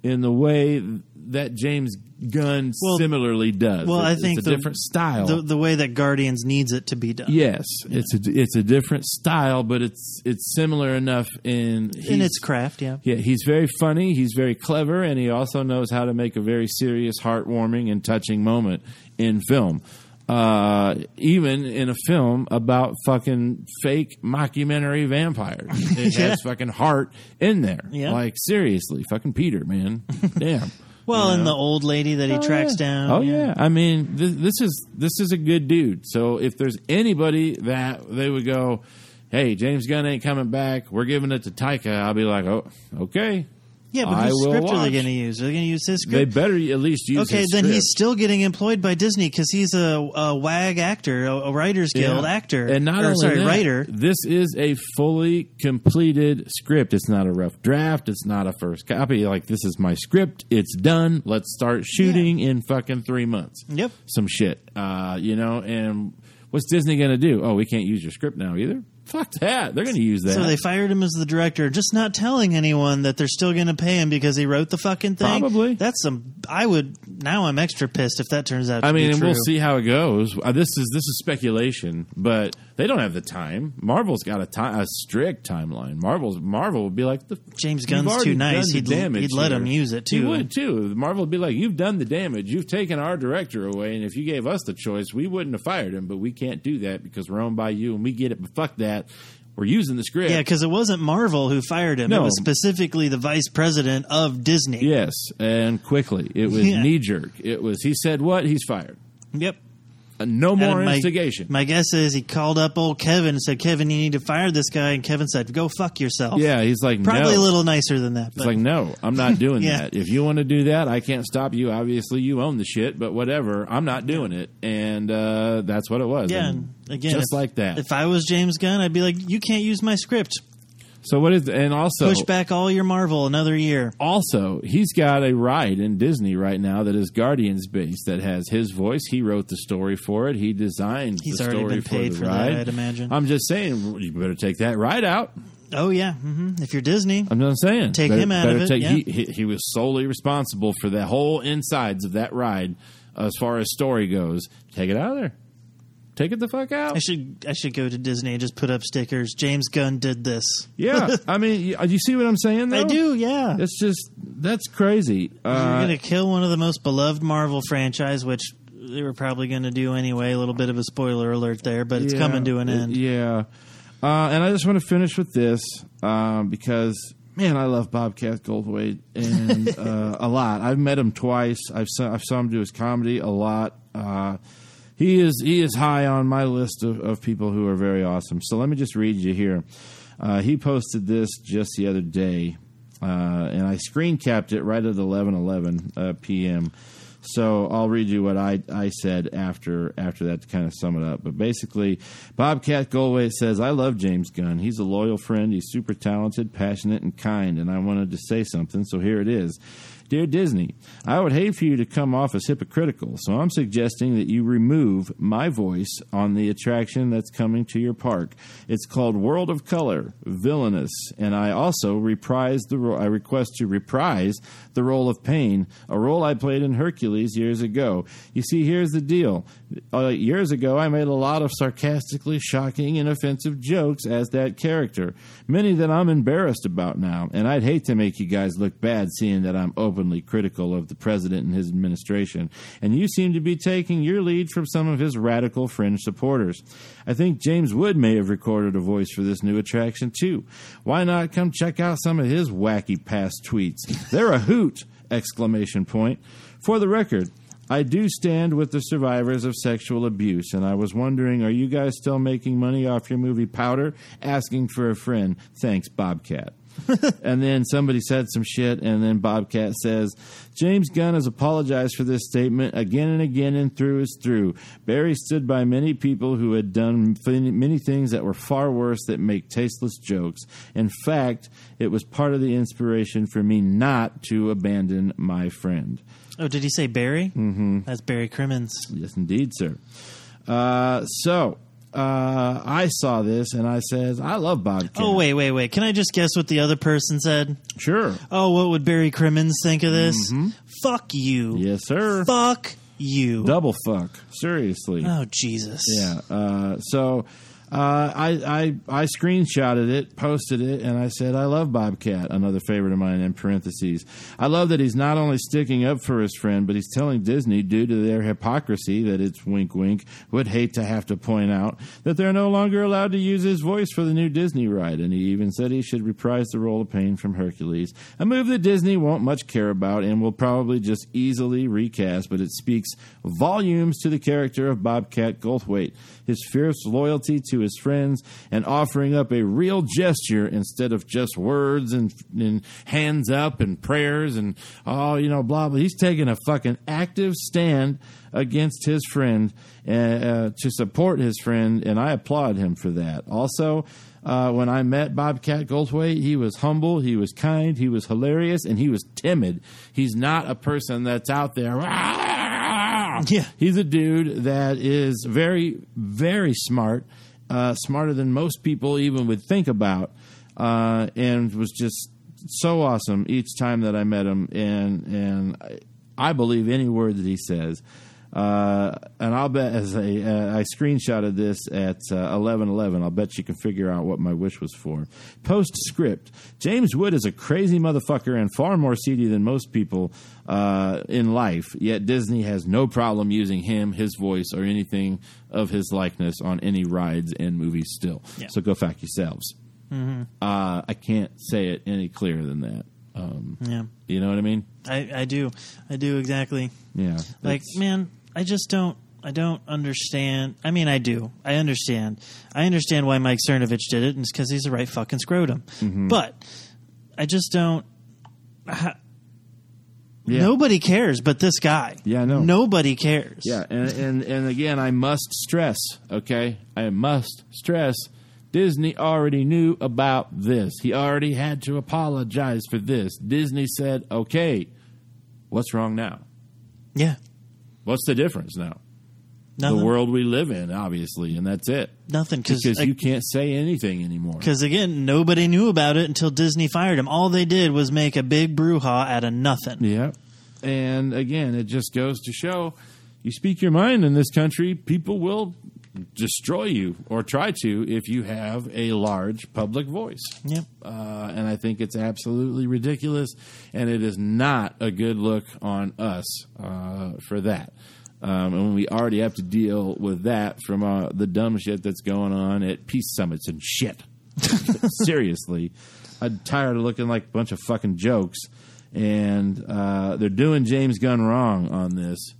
in the way that James Gunn Well- similarly does. Well, I think it's a the- different style. The, the way that Guardians needs it to be done. yes, it's a it's a different style, but it's it's similar enough in in its craft. Yeah. Yeah, he's very funny. He's very clever, and he also knows how to make a very serious, heartwarming, and touching moment in film. Uh, even in a film about fucking fake mockumentary vampires, [LAUGHS] it Yeah. has fucking heart in there. Yeah. like seriously, fucking Peter, man, [LAUGHS] damn. Well, You and the old lady that he Oh, tracks yeah. down. Oh yeah. I mean, this, this is this is a good dude. So if there's anybody that they would go, hey, James Gunn ain't coming back. We're giving it to Taika. I'll be like, oh, okay. Yeah, but I whose will script are they watch. going to use? Are they going to use his script? They script? better at least use. okay, his then script. he's still getting employed by Disney because he's a, a WAG actor, a, a Writers Guild Yeah. actor, and not or, only sorry, that, writer. This is a fully completed script. It's not a rough draft. It's not a first copy. Like this is my script. It's done. Let's start shooting in fucking three months. Yep. some shit. Uh, you know, and what's Disney going to do? Oh, we can't use your script now either. Fuck that. They're going to use that. So they fired him as the director, just not telling anyone that they're still going to pay him because he wrote the fucking thing. Probably. That's some. I would now. I'm extra pissed if that turns out. to I mean, be and we'll see how it goes. Uh, this is this is speculation, but they don't have the time. Marvel's got a time, a strict timeline. Marvel's Marvel would be like the James Gunn's too nice. He'd- damage he'd let here. him use it, too. He would too. Marvel would be like, "You've done the damage. You've taken our director away, and if you gave us the choice, we wouldn't have fired him. But we can't do that because we're owned by you, and we get it. But fuck that. We're using the script. Yeah, because it wasn't Marvel who fired him. It was specifically the vice president of Disney. Yes, and quickly. It was Yeah. knee jerk. It was. He said what? He's fired. Yep. Uh, no more my- instigation. My guess is he called up old Kevin and said, "Kevin, you need to fire this guy." And Kevin said, "Go fuck yourself." yeah, he's like probably no. a little nicer than that. But like, no, I'm not [LAUGHS] doing Yeah. that. If you want to do that, I can't stop you. Obviously, you own the shit, but whatever. I'm not doing it. And uh, that's what it was. yeah, and again, just if- like that. If I was James Gunn, I'd be like, "You can't use my script. So what is? And also, Push back all your Marvel another year." also, he's got a ride in Disney right now that is Guardians based. That has his voice. He wrote the story for it. He designed He's the already story been paid for for the that. I'd imagine. I'm just saying, you better take that ride out. Oh yeah, hmm if you're Disney, I'm just saying. Take Better- him out of it, take- yeah. he, he, he was solely responsible for the whole insides of that ride as far as story goes. Take it out of there. Take it the fuck out. I should I should go to Disney and just put up stickers. James Gunn did this. Yeah, [LAUGHS] I mean, you, you see what I'm saying? Though? I do, yeah. It's just that's crazy. You're Uh, going to kill one of the most beloved Marvel franchise, which they were probably going to do anyway. A little bit of a spoiler alert there, but it's yeah, coming to an it- end. yeah, uh, and I just want to finish with this um, because man, I love Bobcat Goldthwait and [LAUGHS] uh, a lot. I've met him twice. I've saw, I've saw him do his comedy a lot. Uh, he is he is high on my list of, of people who are very awesome. So let me just read you here. Uh, he posted this just the other day, uh, and I screen capped it right at eleven eleven uh, p.m. So I'll read you what I, I said after after that to kind of sum it up. But basically, Bobcat Goldthwait says, "I love James Gunn. He's a loyal friend. He's super talented, passionate, and kind. And I wanted to say something, so here it is." Dear Disney, I would hate for you to come off as hypocritical, so I'm suggesting that you remove my voice on the attraction that's coming to your park. It's called World of Color, Villainous, and I also reprise the ro- I request to reprise the role of Pain, a role I played in Hercules years ago. You see, here's the deal. Uh, years ago, I made a lot of sarcastically shocking and offensive jokes as that character, many that I'm embarrassed about now, and I'd hate to make you guys look bad seeing that I'm openly critical of the president and his administration, and you seem to be taking your lead from some of his radical fringe supporters. I think James Wood may have recorded a voice for this new attraction too. Why not come check out some of his wacky past tweets? They're a hoot! Exclamation point. For the record, I do stand with the survivors of sexual abuse, and I was wondering, are you guys still making money off your movie Powder? Asking for a friend. Thanks, Bobcat. [LAUGHS] and then somebody said some shit, and then Bobcat says, James Gunn has apologized for this statement again and again and through is through. Barry stood by many people who had done many things that were far worse that make tasteless jokes. In fact, it was part of the inspiration for me not to abandon my friend. Oh, did he say Barry? Mm-hmm. That's Barry Crimmins. Yes, indeed, sir. Uh, so, uh, I saw this and I says, I love Bobcat. Oh wait, wait, wait. Can I just guess what the other person said? Sure. Oh, what would Barry Crimmins think of this? Fuck you. Mm-hmm. Yes, sir. Fuck you. Double fuck. Seriously. Oh Jesus. Yeah. Uh, so uh, I, I I screenshotted it, posted it, and I said I love Bobcat, another favorite of mine. In parentheses, I love that he's not only sticking up for his friend, but he's telling Disney, due to their hypocrisy, that it's wink wink. Would hate to have to point out that they're no longer allowed to use his voice for the new Disney ride, and he even said he should reprise the role of Pain from Hercules, a move that Disney won't much care about and will probably just easily recast. But it speaks volumes to the character of Bobcat Goldthwait, his fierce loyalty to his friends, and offering up a real gesture instead of just words and, and hands up and prayers and oh, you know, blah blah. He's taking a fucking active stand against his friend uh, uh, to support his friend, and I applaud him for that. Also. Uh, when I met Bobcat Goldthwait, he was humble, he was kind, he was hilarious, and he was timid. He's not a person that's out there. Yeah. He's a dude that is very, very smart, uh, smarter than most people even would think about, uh, and was just so awesome each time that I met him. And and I, I believe any word that he says. Uh, and I'll bet as a uh, I screenshotted this at uh, eleven eleven. I'll bet you can figure out what my wish was for. Postscript: James Wood is a crazy motherfucker and far more seedy than most people uh, in life. Yet Disney has no problem using him, his voice, or anything of his likeness on any rides and movies. Still, Yeah. so go fuck yourselves. Uh, I can't say it any clearer than that. Um, Yeah. you know what I mean? I, I do. I do exactly. Yeah. Like, man, I just don't. I don't understand. I mean, I do. I understand. I understand why Mike Cernovich did it, and it's because he's the right fucking scrotum. Mm-hmm. But I just don't. Yeah. Nobody cares but this guy. Yeah, I know. Nobody cares. Yeah, and, and and again, I must stress, okay, I must stress. Disney already knew about this. He already had to apologize for this. Disney said, "Okay, what's wrong now? Yeah. What's the difference now? Nothing. The world we live in, obviously, and that's it. Nothing. Because you can't say anything anymore. Because again, nobody knew about it until Disney fired him. All they did was make a big brouhaha out of nothing. Yeah. And again, it just goes to show you speak your mind in this country, people will destroy you or try to if you have a large public voice. Yep. Uh, and I think it's absolutely ridiculous, and it is not a good look on us uh, for that. Um, and we already have to deal with that from uh, the dumb shit that's going on at peace summits and shit. [LAUGHS] Seriously, I'm tired of looking like a bunch of fucking jokes, and uh, they're doing James Gunn wrong on this.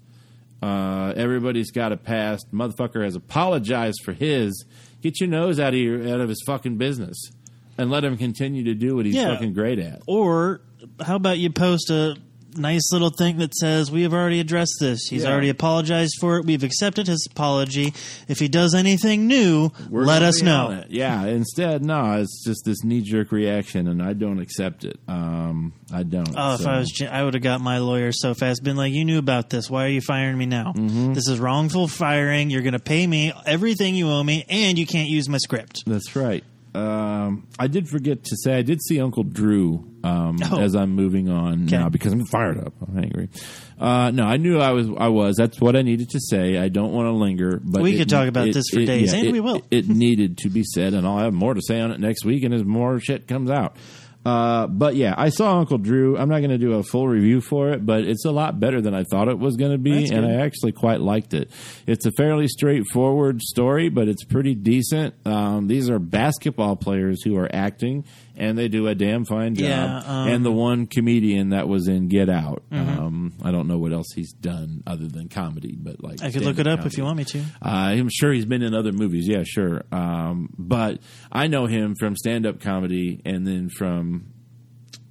Uh, everybody's got a past. Motherfucker has apologized for his. Get your nose out of your out of his fucking business, and let him continue to do what he's Yeah. fucking great at. Or how about you post a nice little thing that says, We have already addressed this. He's Yeah. already apologized for it. We've accepted his apology. If he does anything new, We're let us know. Yeah. Instead, no, it's just this knee jerk reaction, and I don't accept it. Um, I don't. Oh, if I was, I would have got my lawyer so fast. Been like, you knew about this. Why are you firing me now? Mm-hmm. This is wrongful firing. You're going to pay me everything you owe me, and you can't use my script. That's right. Um, I did forget to say I did see Uncle Drew um, Oh. as I'm moving on Okay. now because I'm fired up. I'm angry. Uh, no, I knew I was. I was. That's what I needed to say. I don't want to linger. But We it- could talk about it- this for it- days, yeah, and we will. It needed to be said, and I'll have more to say on it next week, and as more shit comes out. Uh, but yeah, I saw Uncle Drew. I'm not going to do a full review for it, but it's a lot better than I thought it was going to be, and. I actually quite liked it. It's a fairly straightforward story, but it's pretty decent. Um, these are basketball players who are acting, and they do a damn fine job. Yeah, um, Mm-hmm. and the one comedian that was in Get Out. Um, I don't know what else he's done other than comedy, but like I could look it up if you want me to. Uh, I'm sure he's been in other movies. Yeah, sure. Um, but I know him from stand up comedy and then from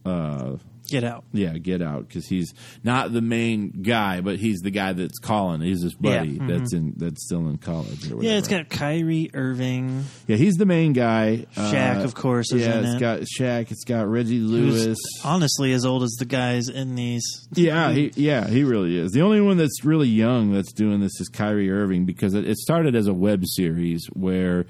uh, Get out. Yeah, Get Out because he's not the main guy, but he's the guy that's calling. He's his buddy Yeah, that's in that's still in college. Yeah, it's got Kyrie Irving. yeah, he's the main guy. Uh, Shaq, of course, is yeah, in it's it. got Shaq. It's got Reggie who's Lewis. honestly as old as the guys in these. Yeah, he yeah he really is. The only one that's really young that's doing this is Kyrie Irving because it, it started as a web series where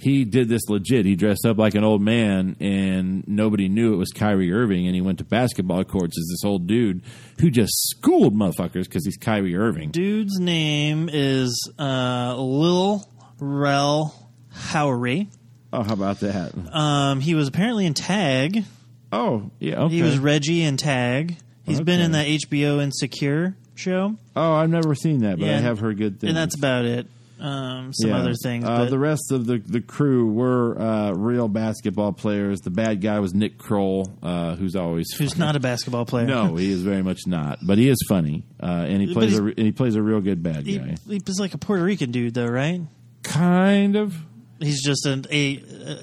he did this legit. He dressed up like an old man and nobody knew it was Kyrie Irving, and he went to basketball courts as this old dude who just schooled motherfuckers because he's Kyrie Irving. Dude's name is uh, Lil Rel Howery. Oh, how about that? Um, he was apparently in Tag. Oh, yeah. Okay. He was Reggie in Tag. He's been in that HBO Insecure show, oh, I've never seen that, but I have heard good things. and that's about it. Um, some Yeah. other things, Uh, the rest of the the crew were uh, real basketball players. The bad guy was Nick Kroll, uh, who's always who's not a basketball player? No, he is very much not. But he is funny, uh, and he plays a and he plays a real good bad he, guy. he was like a Puerto Rican dude, though, right? Kind of, He's just an, a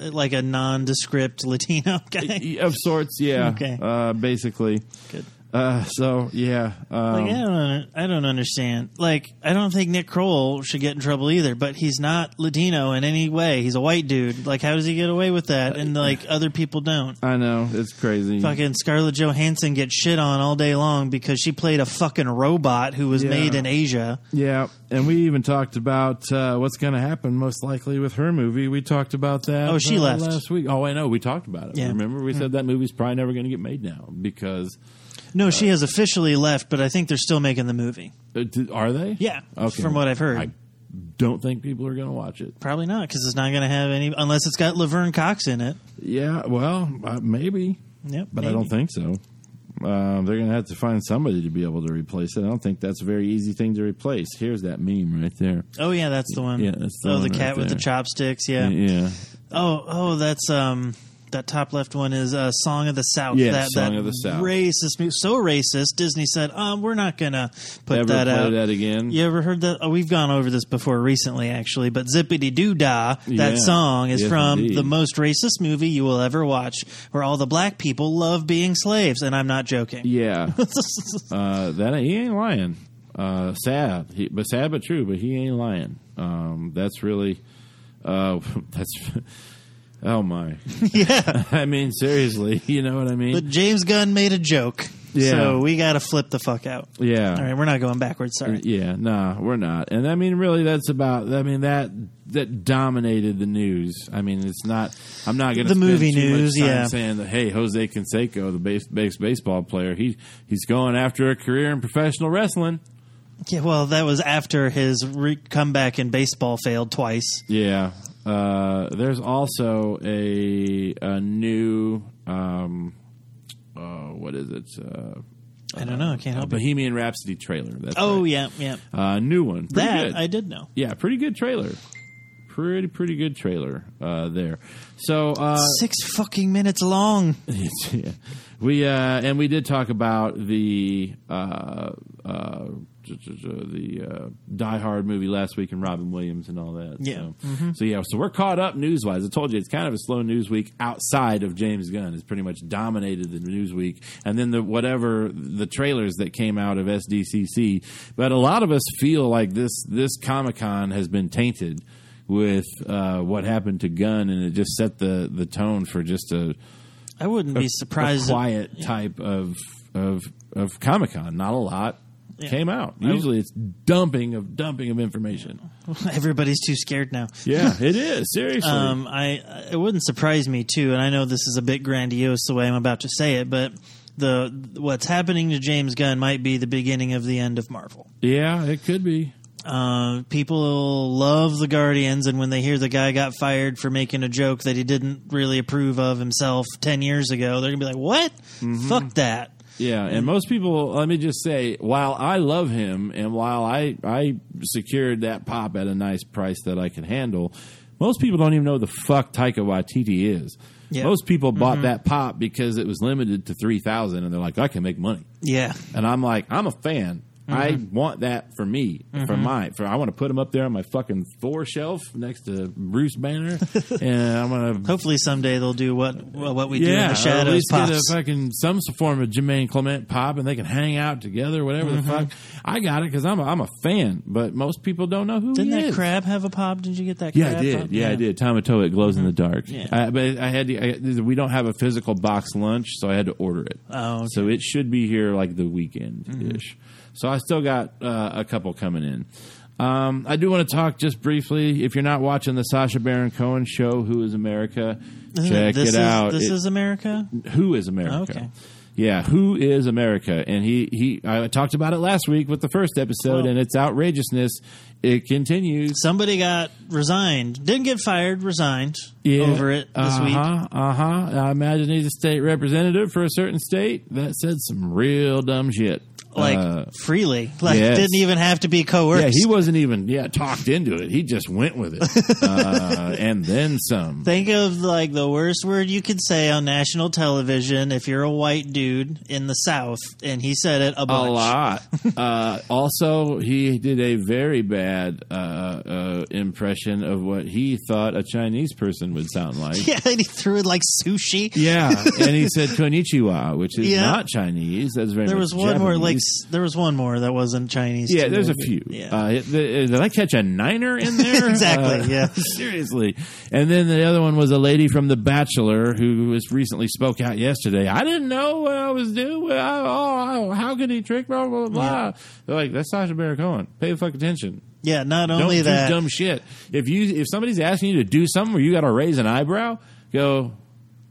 uh, like a nondescript Latino [LAUGHS] guy. of sorts, yeah. Okay. uh, basically. Good. Uh, so yeah, um, Like I don't, I don't understand. Like I don't think Nick Kroll should get in trouble either. But he's not Latino in any way. He's a white dude. Like how does he get away with that? And like other people don't. I know it's crazy. Fucking Scarlett Johansson gets shit on all day long because she played a fucking robot who was Yeah. made in Asia. Yeah, and we even talked about uh, what's going to happen most likely with her movie. We talked about that. Oh, she uh, left. last week. Oh, I know. We talked about it. Yeah. Remember, we said that movie's probably never going to get made now because No, she has officially left, but I think they're still making the movie. uh, d- are they? Yeah, Okay. from what I've heard. I don't think people are going to watch it. Probably not because it's not going to have any unless it's got Laverne Cox in it. Yeah, well, uh, maybe. Yep, but I don't think so. Um, they're going to have to find somebody to be able to replace it. I don't think that's a very easy thing to replace. Here's that meme right there. Oh yeah, that's the one. Yeah, that's the oh, one the right cat with the there. chopsticks. Yeah. Yeah, Oh, oh, that's um, that top left one is uh, "Song of the South." Yeah, that, Song that of the South. Racist, mu- so racist. Disney said, "Um, we're not gonna put that out." that again? You ever heard that? Oh, we've gone over this before recently, actually. But "Zippity Doo Dah," that Yeah. song is Yes, from indeed. the most racist movie you will ever watch, where all the black people love being slaves, and I'm not joking. Yeah, [LAUGHS] uh, that he ain't lying. Uh, sad, he, but sad but true. But he ain't lying. Um, that's really, uh, [LAUGHS] that's. Oh my! [LAUGHS] [LAUGHS] yeah. I mean, seriously, [LAUGHS] you know what I mean? But James Gunn made a joke, Yeah. so we got to flip the fuck out. yeah, All right, we're not going backwards. Sorry. Uh, yeah, nah, we're not. And I mean, really, that's about. I mean, that that dominated the news. I mean, it's not. I'm not going to The movie news, yeah. saying that. Hey, Jose Canseco, the base, base baseball player, he he's going after a career in professional wrestling. Yeah, well, that was after his re- comeback in baseball failed twice. Yeah. Uh, there's also a a new. Um, uh, what is it? Uh, I don't know. I can't help it. Bohemian Rhapsody trailer. That's Oh right. yeah, yeah. uh, new one. Pretty That good. I did know. yeah, pretty good trailer. Pretty pretty good trailer uh, there. So uh, Six fucking minutes long. [LAUGHS] yeah. we uh, and we did talk about the uh, uh, the uh, Die Hard movie last week and Robin Williams and all that. Yeah. So, so yeah, so we're caught up news wise. I told you it's kind of a slow news week outside of James Gunn. It's pretty much dominated the news week, and then the whatever the trailers that came out of SDCC. But a lot of us feel like this this Comic Con has been tainted with uh, what happened to Gunn, and it just set the the tone for just a I wouldn't be a surprised. if- quiet type of of of Comic Con. Not a lot Yeah. came out. Usually, it's dumping of dumping of information. [LAUGHS] everybody's too scared now. Yeah, [LAUGHS] it is seriously. Um, I it wouldn't surprise me too, and I know this is a bit grandiose the way I'm about to say it, but the what's happening to James Gunn might be the beginning of the end of Marvel. yeah, it could be. Uh, people love the Guardians, and when they hear the guy got fired for making a joke that he didn't really approve of himself ten years ago, they're gonna be like, "What? Mm-hmm. Fuck that!" Yeah, and most people, let me just say, while I love him and while I I secured that pop at a nice price that I can handle, most people don't even know the fuck Taika Waititi is. Yeah. Most people bought mm-hmm. that pop because it was limited to three thousand, and they're like, I can make money. Yeah, And I'm like, I'm a fan. I want that for me, for my, for I want to put them up there on my fucking Thor shelf next to Bruce Banner, [LAUGHS] and I'm gonna Hopefully someday they'll do what what we do in yeah, the or at shadows. least get a fucking some form of Jermaine Clement pop, and they can hang out together, whatever Mm-hmm. the fuck. I got it because I'm a, I'm a fan, but most people don't know who Didn't that is. crab have a pop? Did you get that? Yeah, I did. pop? Yeah, I did. Tamatoa, it glows in the dark. Yeah. I, but I had to, I, we don't have a physical box lunch, so I had to order it. Oh, okay. Mm-hmm. So it should be here like the weekend ish. So I still got uh, a couple coming in. Um, I do want to talk just briefly. If you're not watching the Sacha Baron Cohen show, Who is America? Check this it is, out. This It- is America. who is America? Okay. Yeah, who is America? And he he I talked about it last week with the first episode, Well- and its outrageousness. It continues. Somebody got resigned. Didn't get fired. Resigned Yeah. over it this uh-huh, week. Uh huh. I imagine he's a state representative for a certain state that said some real dumb shit. Like Uh, freely. [LAUGHS] Like yes. didn't even have to be coerced. yeah, he wasn't even yeah talked into it. He just went with it, uh, and then some. [LAUGHS] Think of like the worst word you could say on national television if you're a white dude in the South, and he said it a a lot. [LAUGHS] uh, also, he did a very bad uh, uh, impression of what he thought a Chinese person would sound like. Yeah, and he threw it like sushi. Yeah, and he said "konnichiwa," which is Yeah. not Chinese. That's very. There was one more like Japanese. s- there was one more that wasn't Chinese. Yeah, too. there's a few. Yeah. Uh, did I catch a niner in [LAUGHS] there? Exactly, Uh, yeah. [LAUGHS] Seriously. And then the other one was a lady from The Bachelor who was recently spoke out yesterday. I didn't know what I was doing. I, oh, how could he trick? Blah blah blah. Yeah. They're like, that's Sacha Baron Cohen. Pay the fuck attention. yeah, not only Don't that. dumb shit. If you if somebody's asking you to do something where you got to raise an eyebrow, go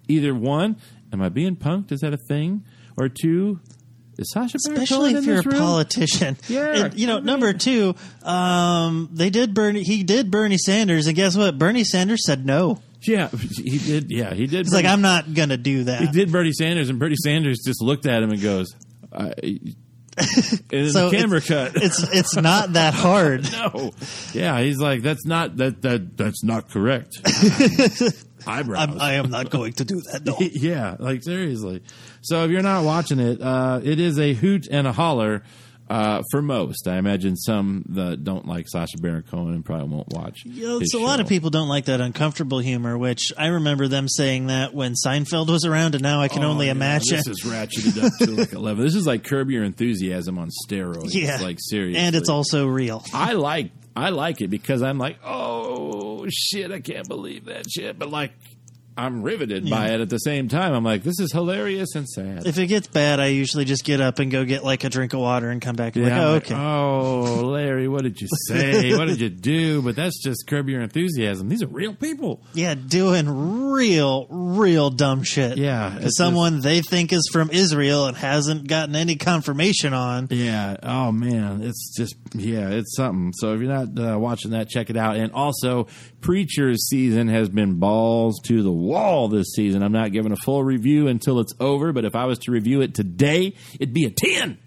either one. Am I being punked? Is that a thing? Or two? Is Sacha Baron Especially Cohen if in you're a room? politician. [LAUGHS] Yeah. And, you know, number two, um, they did Bernie. He did Bernie Sanders, and guess what? Bernie Sanders said no. Yeah, he did. Yeah, he did. He's like, I'm not gonna do that. He did Bernie Sanders, and Bernie Sanders just looked at him and goes, I, [LAUGHS] and So the camera it's, cut. [LAUGHS] It's it's not that hard. no, yeah, he's like, that's not that that that's not correct. Eyebrows. I'm, I am not going to do that. No. [LAUGHS] yeah, like seriously. So if you're not watching it, uh, it is a hoot and a holler uh, for most. I imagine some that don't like Sacha Baron Cohen and probably won't watch. You know, it's a lot of people don't like that uncomfortable humor, which I remember them saying that when Seinfeld was around, and now I can Oh, only yeah, imagine. This is ratcheted up to like [LAUGHS] eleven. This is like Curb Your Enthusiasm on steroids. yeah, like seriously, and it's also real. I like I like it because I'm like, oh shit, I can't believe that shit. But like, I'm riveted by it at the same time. I'm like, this is hilarious and sad. If it gets bad, I usually just get up and go get like a drink of water and come back. And Yeah, like, oh, like, okay. oh, Larry, what did you [LAUGHS] say? what did you do? But that's just curb your enthusiasm. These are real people. Yeah, doing real, real dumb shit. Yeah, someone they think is from Israel and hasn't gotten any confirmation on. Yeah. Oh man, it's just yeah, it's something. So if you're not uh, watching that, check it out. And also, Preacher's season has been balls to the wall this season. I'm not giving a full review until it's over, but if I was to review it today, it'd be a ten,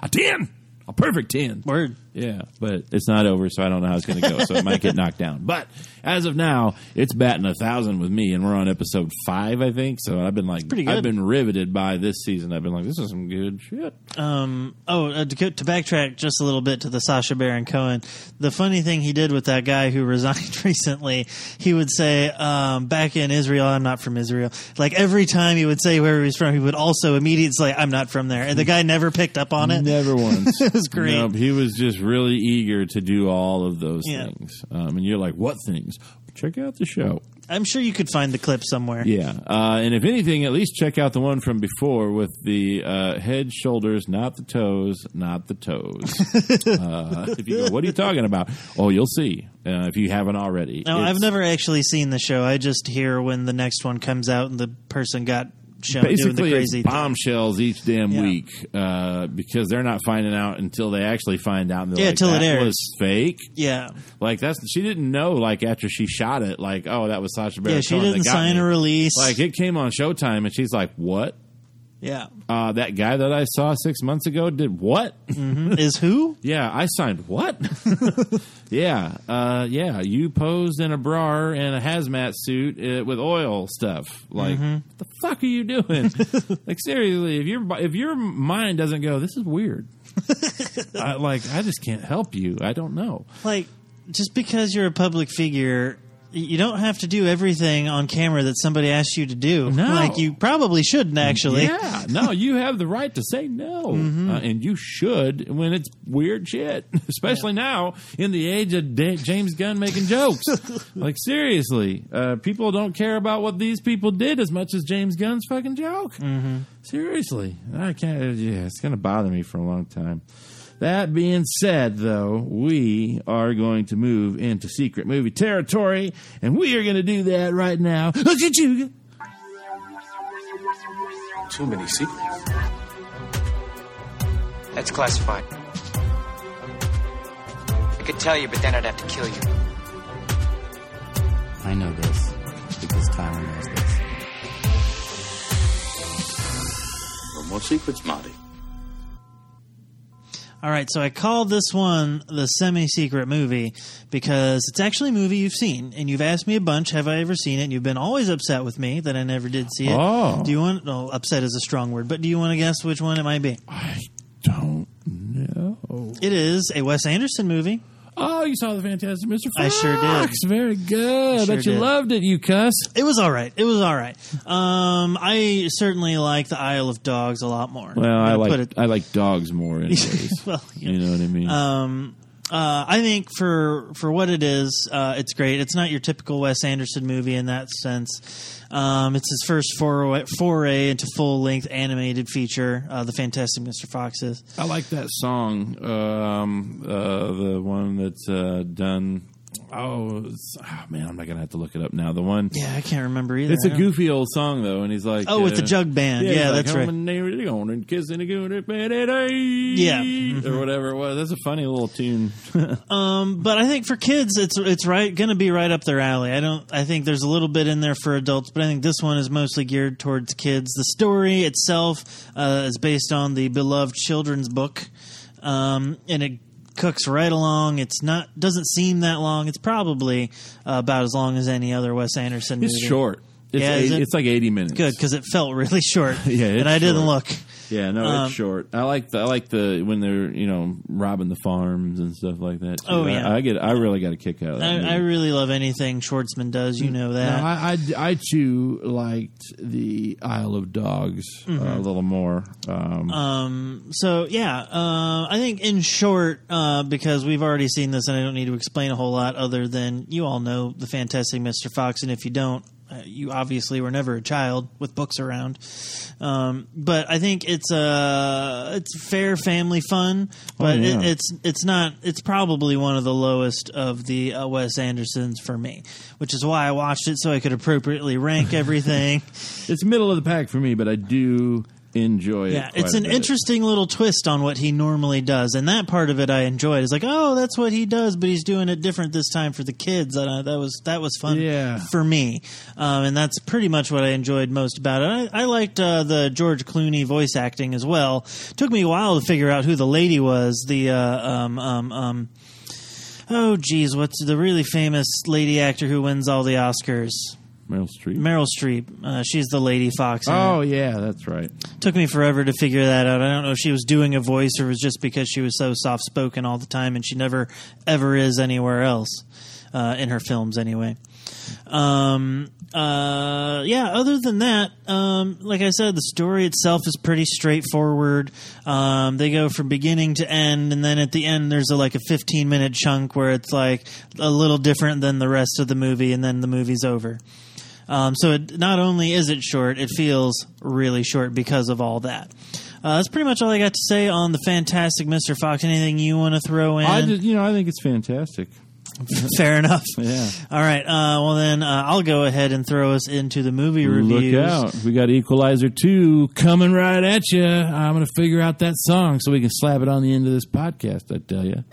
a ten, a perfect ten. Word. Yeah, but it's not over, so I don't know how it's going to go. So it might get [LAUGHS] knocked down. But as of now, it's batting a thousand with me, and we're on episode five, I think. So I've been like, pretty good. I've been riveted by this season. I've been like, this is some good shit. Um, oh, uh, to, to backtrack just a little bit to the Sacha Baron Cohen, the funny thing he did with that guy who [LAUGHS] resigned recently, he would say, um, back in Israel, I'm not from Israel. Like every time he would say where he was from, he would also immediately say, I'm not from there. And the guy never picked up on it. Never [LAUGHS] once. It was great. Nope, he was just really eager to do all of those Yeah. things. Um, and you're like, what things? Check out the show. I'm sure you could find the clip somewhere. Yeah. Uh, and if anything, at least check out the one from before with the uh, head, shoulders, not the toes, not the toes. [LAUGHS] uh, if you go, what are you talking about? Oh, you'll see uh, if you haven't already. No, I've never actually seen the show. I just hear when the next one comes out and the person got shown doing the Basically, crazy it's thing. bombshells each damn Yeah. week uh, because they're not finding out until they actually find out. Yeah, like, till it airs." was fake. Yeah. Like that's she didn't know. Like after she shot it, like oh that was Sacha Baron Yeah, she didn't sign me. a release. Like it came on Showtime, and she's like, "What?" Yeah. Uh, that guy that I saw six months ago did what? [LAUGHS] Is who? yeah, I signed what? [LAUGHS] yeah, uh, yeah. You posed in a bra and a hazmat suit uh, with oil stuff. Like, what the fuck are you doing? [LAUGHS] like, seriously, if your if your mind doesn't go, this is weird. I, like, I just can't help you. I don't know. Like, just because you're a public figure, you don't have to do everything on camera that somebody asks you to do. No. Like, you probably shouldn't, actually. Yeah, no, you have the right to say no, [LAUGHS] uh, and you should when it's weird shit. [LAUGHS] Especially now in the age of da- James Gunn making jokes. [LAUGHS] like seriously, uh, people don't care about what these people did as much as James Gunn's fucking joke. Mm-hmm. Seriously, I can't. Yeah, it's gonna bother me for a long time. That being said, though, we are going to move into secret movie territory, and we are going to do that right now. Look at you. Too many secrets. That's classified. I could tell you, but then I'd have to kill you. I know this because Tyler knows this. No more secrets, Marty. All right, so I called this one the semi secret movie because it's actually a movie you've seen. And you've asked me a bunch, have I ever seen it? And you've been always upset with me that I never did see it. Oh. Do you want, no, upset is a strong word, but do you want to guess which one it might be? I don't know. It is a Wes Anderson movie. Oh, you saw the Fantastic Mr. Fox. I sure did. Very good. Sure Bet you did. loved it, you cuss. It was all right. It was all right. Um, I certainly like the Isle of Dogs a lot more. Well, I I'll like it- I like dogs more, [LAUGHS] anyways. well, yeah. you know what I mean. Um, uh, I think for for what it is, uh, it's great. It's not your typical Wes Anderson movie in that sense. Um, it's his first foray, foray into full length animated feature, uh, The Fantastic Mr. Foxes. I like that song. Um, uh, the one that's uh, done. Oh, oh, man, I'm not gonna have to look it up now. The one. Yeah, I can't remember either. It's a goofy old song though, and he's like, Oh, uh, the jug band. Yeah, like, that's right. "Home and they're going and kissing a Yeah. Or whatever it was. That's a funny little tune. [LAUGHS] Um, but I think for kids, it's it's right going to be right up their alley. I don't. I think there's a little bit in there for adults, but I think this one is mostly geared towards kids. The story itself uh, is based on the beloved children's book, um, and it cooks right along. It's not doesn't seem that long. It's probably uh, about as long as any other Wes Anderson. It's movie. short. It's, Yeah, eight- it? it's like 80 minutes. Good because it felt really [LAUGHS] short. [LAUGHS] Yeah, it's and I didn't look. Yeah, no, Um, it's short. I like the I like the when they're you know robbing the farms and stuff like that. too. Oh, yeah. I, get I really got a kick out of that. I. I really love anything Schwartzman does. You know that. No, I, I, I too liked the Isle of Dogs uh, a little more. Um, Um, so yeah, uh, I think in short, uh, because we've already seen this, and I don't need to explain a whole lot other than you all know the Fantastic Mr. Fox, and if you don't, uh, you obviously were never a child with books around. Um, but I think it's uh, it's fair family fun, but yeah. it, it's it's not. It's probably one of the lowest of the uh, Wes Andersons for me, which is why I watched it so I could appropriately rank [LAUGHS] everything. it's middle of the pack for me, but I do enjoy it. Yeah, it's an interesting little twist on what he normally does, and that part of it I enjoyed. It's like, oh, that's what he does, but he's doing it different this time for the kids. And uh, that was that was fun Yeah. for me, um, and that's pretty much what I enjoyed most about it. I, I liked uh, the George Clooney voice acting as well. Took me a while to figure out who the lady was. The uh, um, um, um, oh, geez, what's the really famous lady actor who wins all the Oscars? Meryl Streep. Meryl Streep. Uh, she's the Lady Fox. in it oh yeah, that's right. took me forever to figure that out. I don't know if she was doing a voice or it was just because she was so soft spoken all the time and she never ever is anywhere else uh, in her films anyway. Um, uh, yeah, other than that, um, like I said, the story itself is pretty straightforward. Um, they go from beginning to end, and then at the end, there's a, like a 15 minute chunk where it's like a little different than the rest of the movie, and then the movie's over. Um, so it, not only is it short, it feels really short because of all that. Uh, that's pretty much all I got to say on the Fantastic Mr. Fox. Anything you want to throw in? I just you know I think it's fantastic. [LAUGHS] Fair enough. [LAUGHS] Yeah. All right. Uh, well, then uh, I'll go ahead and throw us into the movie reviews. Look out. We got Equalizer 2 coming right at you. I'm going to figure out that song so we can slap it on the end of this podcast, I tell you.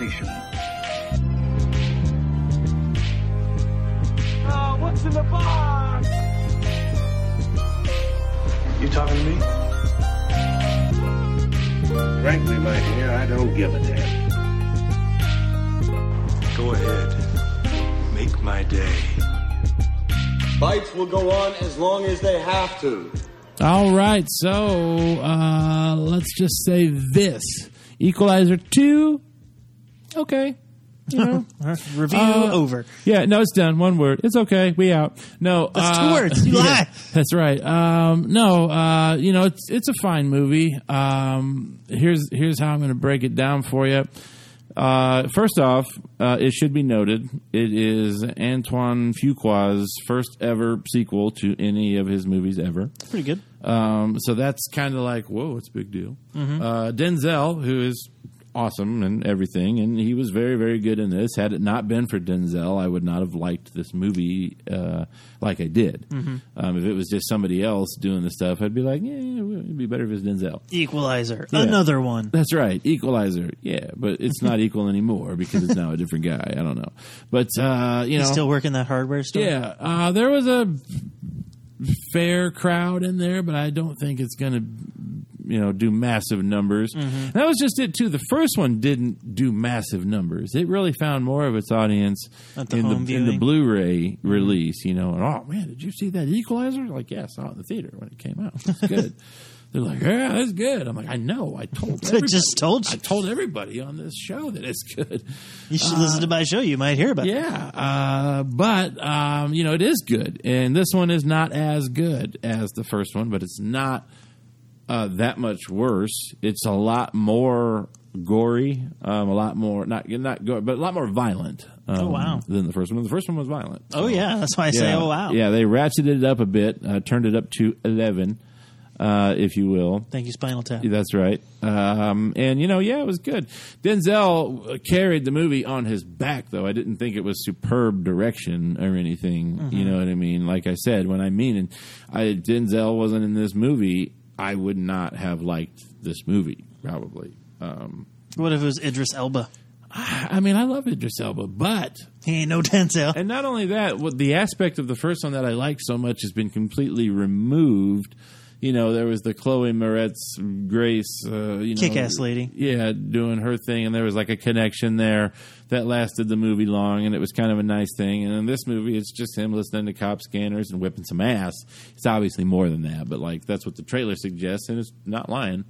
presentation. Uh, what's in the box? You talking to me? Frankly, my dear, I don't give a damn. Go ahead. Make my day. Fights will go on as long as they have to. All right, so uh, let's just say this Equalizer 2 Okay, you know, [LAUGHS] Review Uh, over. Yeah, no, it's done. One word. It's okay. We out. No, That's two uh, words. You [LAUGHS] yeah, lie. That's right. Um, no, uh, you know, it's it's a fine movie. Um, here's here's how I'm going to break it down for you. Uh, first off, uh, it should be noted it is Antoine Fuqua's first ever sequel to any of his movies ever. Pretty good. Um, so that's kind of like, whoa, it's a big deal. Mhm. Uh, Denzel, who is awesome and everything, and he was very, very good in this. Had it not been for Denzel, I would not have liked this movie uh, like I did. Mhm. Um, if it was just somebody else doing the stuff, I'd be like, yeah, it'd be better if it was Denzel. Equalizer. Yeah. Another one. That's right, Equalizer. Yeah, but it's not [LAUGHS] equal anymore because it's now a different guy. I don't know, but uh, you You know, still working that hardware store? yeah, uh, there was a fair crowd in there, but I don't think it's going to, you know, do massive numbers. Mhm. That was just it too. The first one didn't do massive numbers. It really found more of its audience the in the in the. Blu-ray release. You know, and oh man, did you see that Equalizer? Like, yeah, I saw it in the theater when it came out. It's good. [LAUGHS] They're like, yeah, that's good. I'm like, I know. I told. [LAUGHS] I just told you. I told everybody on this show that it's good. You should Uh, listen to my show. You might hear about it. yeah, uh, but um, you know it is good, and this one is not as good as the first one, but it's not uh, that much worse. It's a lot more gory, um, a lot more not not gory, but a lot more violent. Um, Oh, wow. Than the first one. The first one was violent. Oh, yeah. That's why I say, oh, wow. Yeah, they ratcheted it up a bit, uh, turned it up to eleven, uh, if you will. Thank you, Spinal Tap. That's right. Um, and you know, yeah, it was good. Denzel carried the movie on his back, though. I didn't think it was superb direction or anything. You Mhm. know what I mean? Like I said, when I mean, and I, Denzel wasn't in this movie, I would not have liked this movie probably. Um, What if it was Idris Elba? I mean, I love Idris Elba, but he ain't no Denzel. And not only that, what the aspect of the first one that I liked so much has been completely removed. You know, there was the Chloe Moretz Grace, uh, you know, Kick-ass lady. yeah, doing her thing, and there was like a connection there that lasted the movie long, and it was kind of a nice thing. And in this movie, it's just him listening to cop scanners and whipping some ass. It's obviously more than that, but like that's what the trailer suggests, and it's not lying.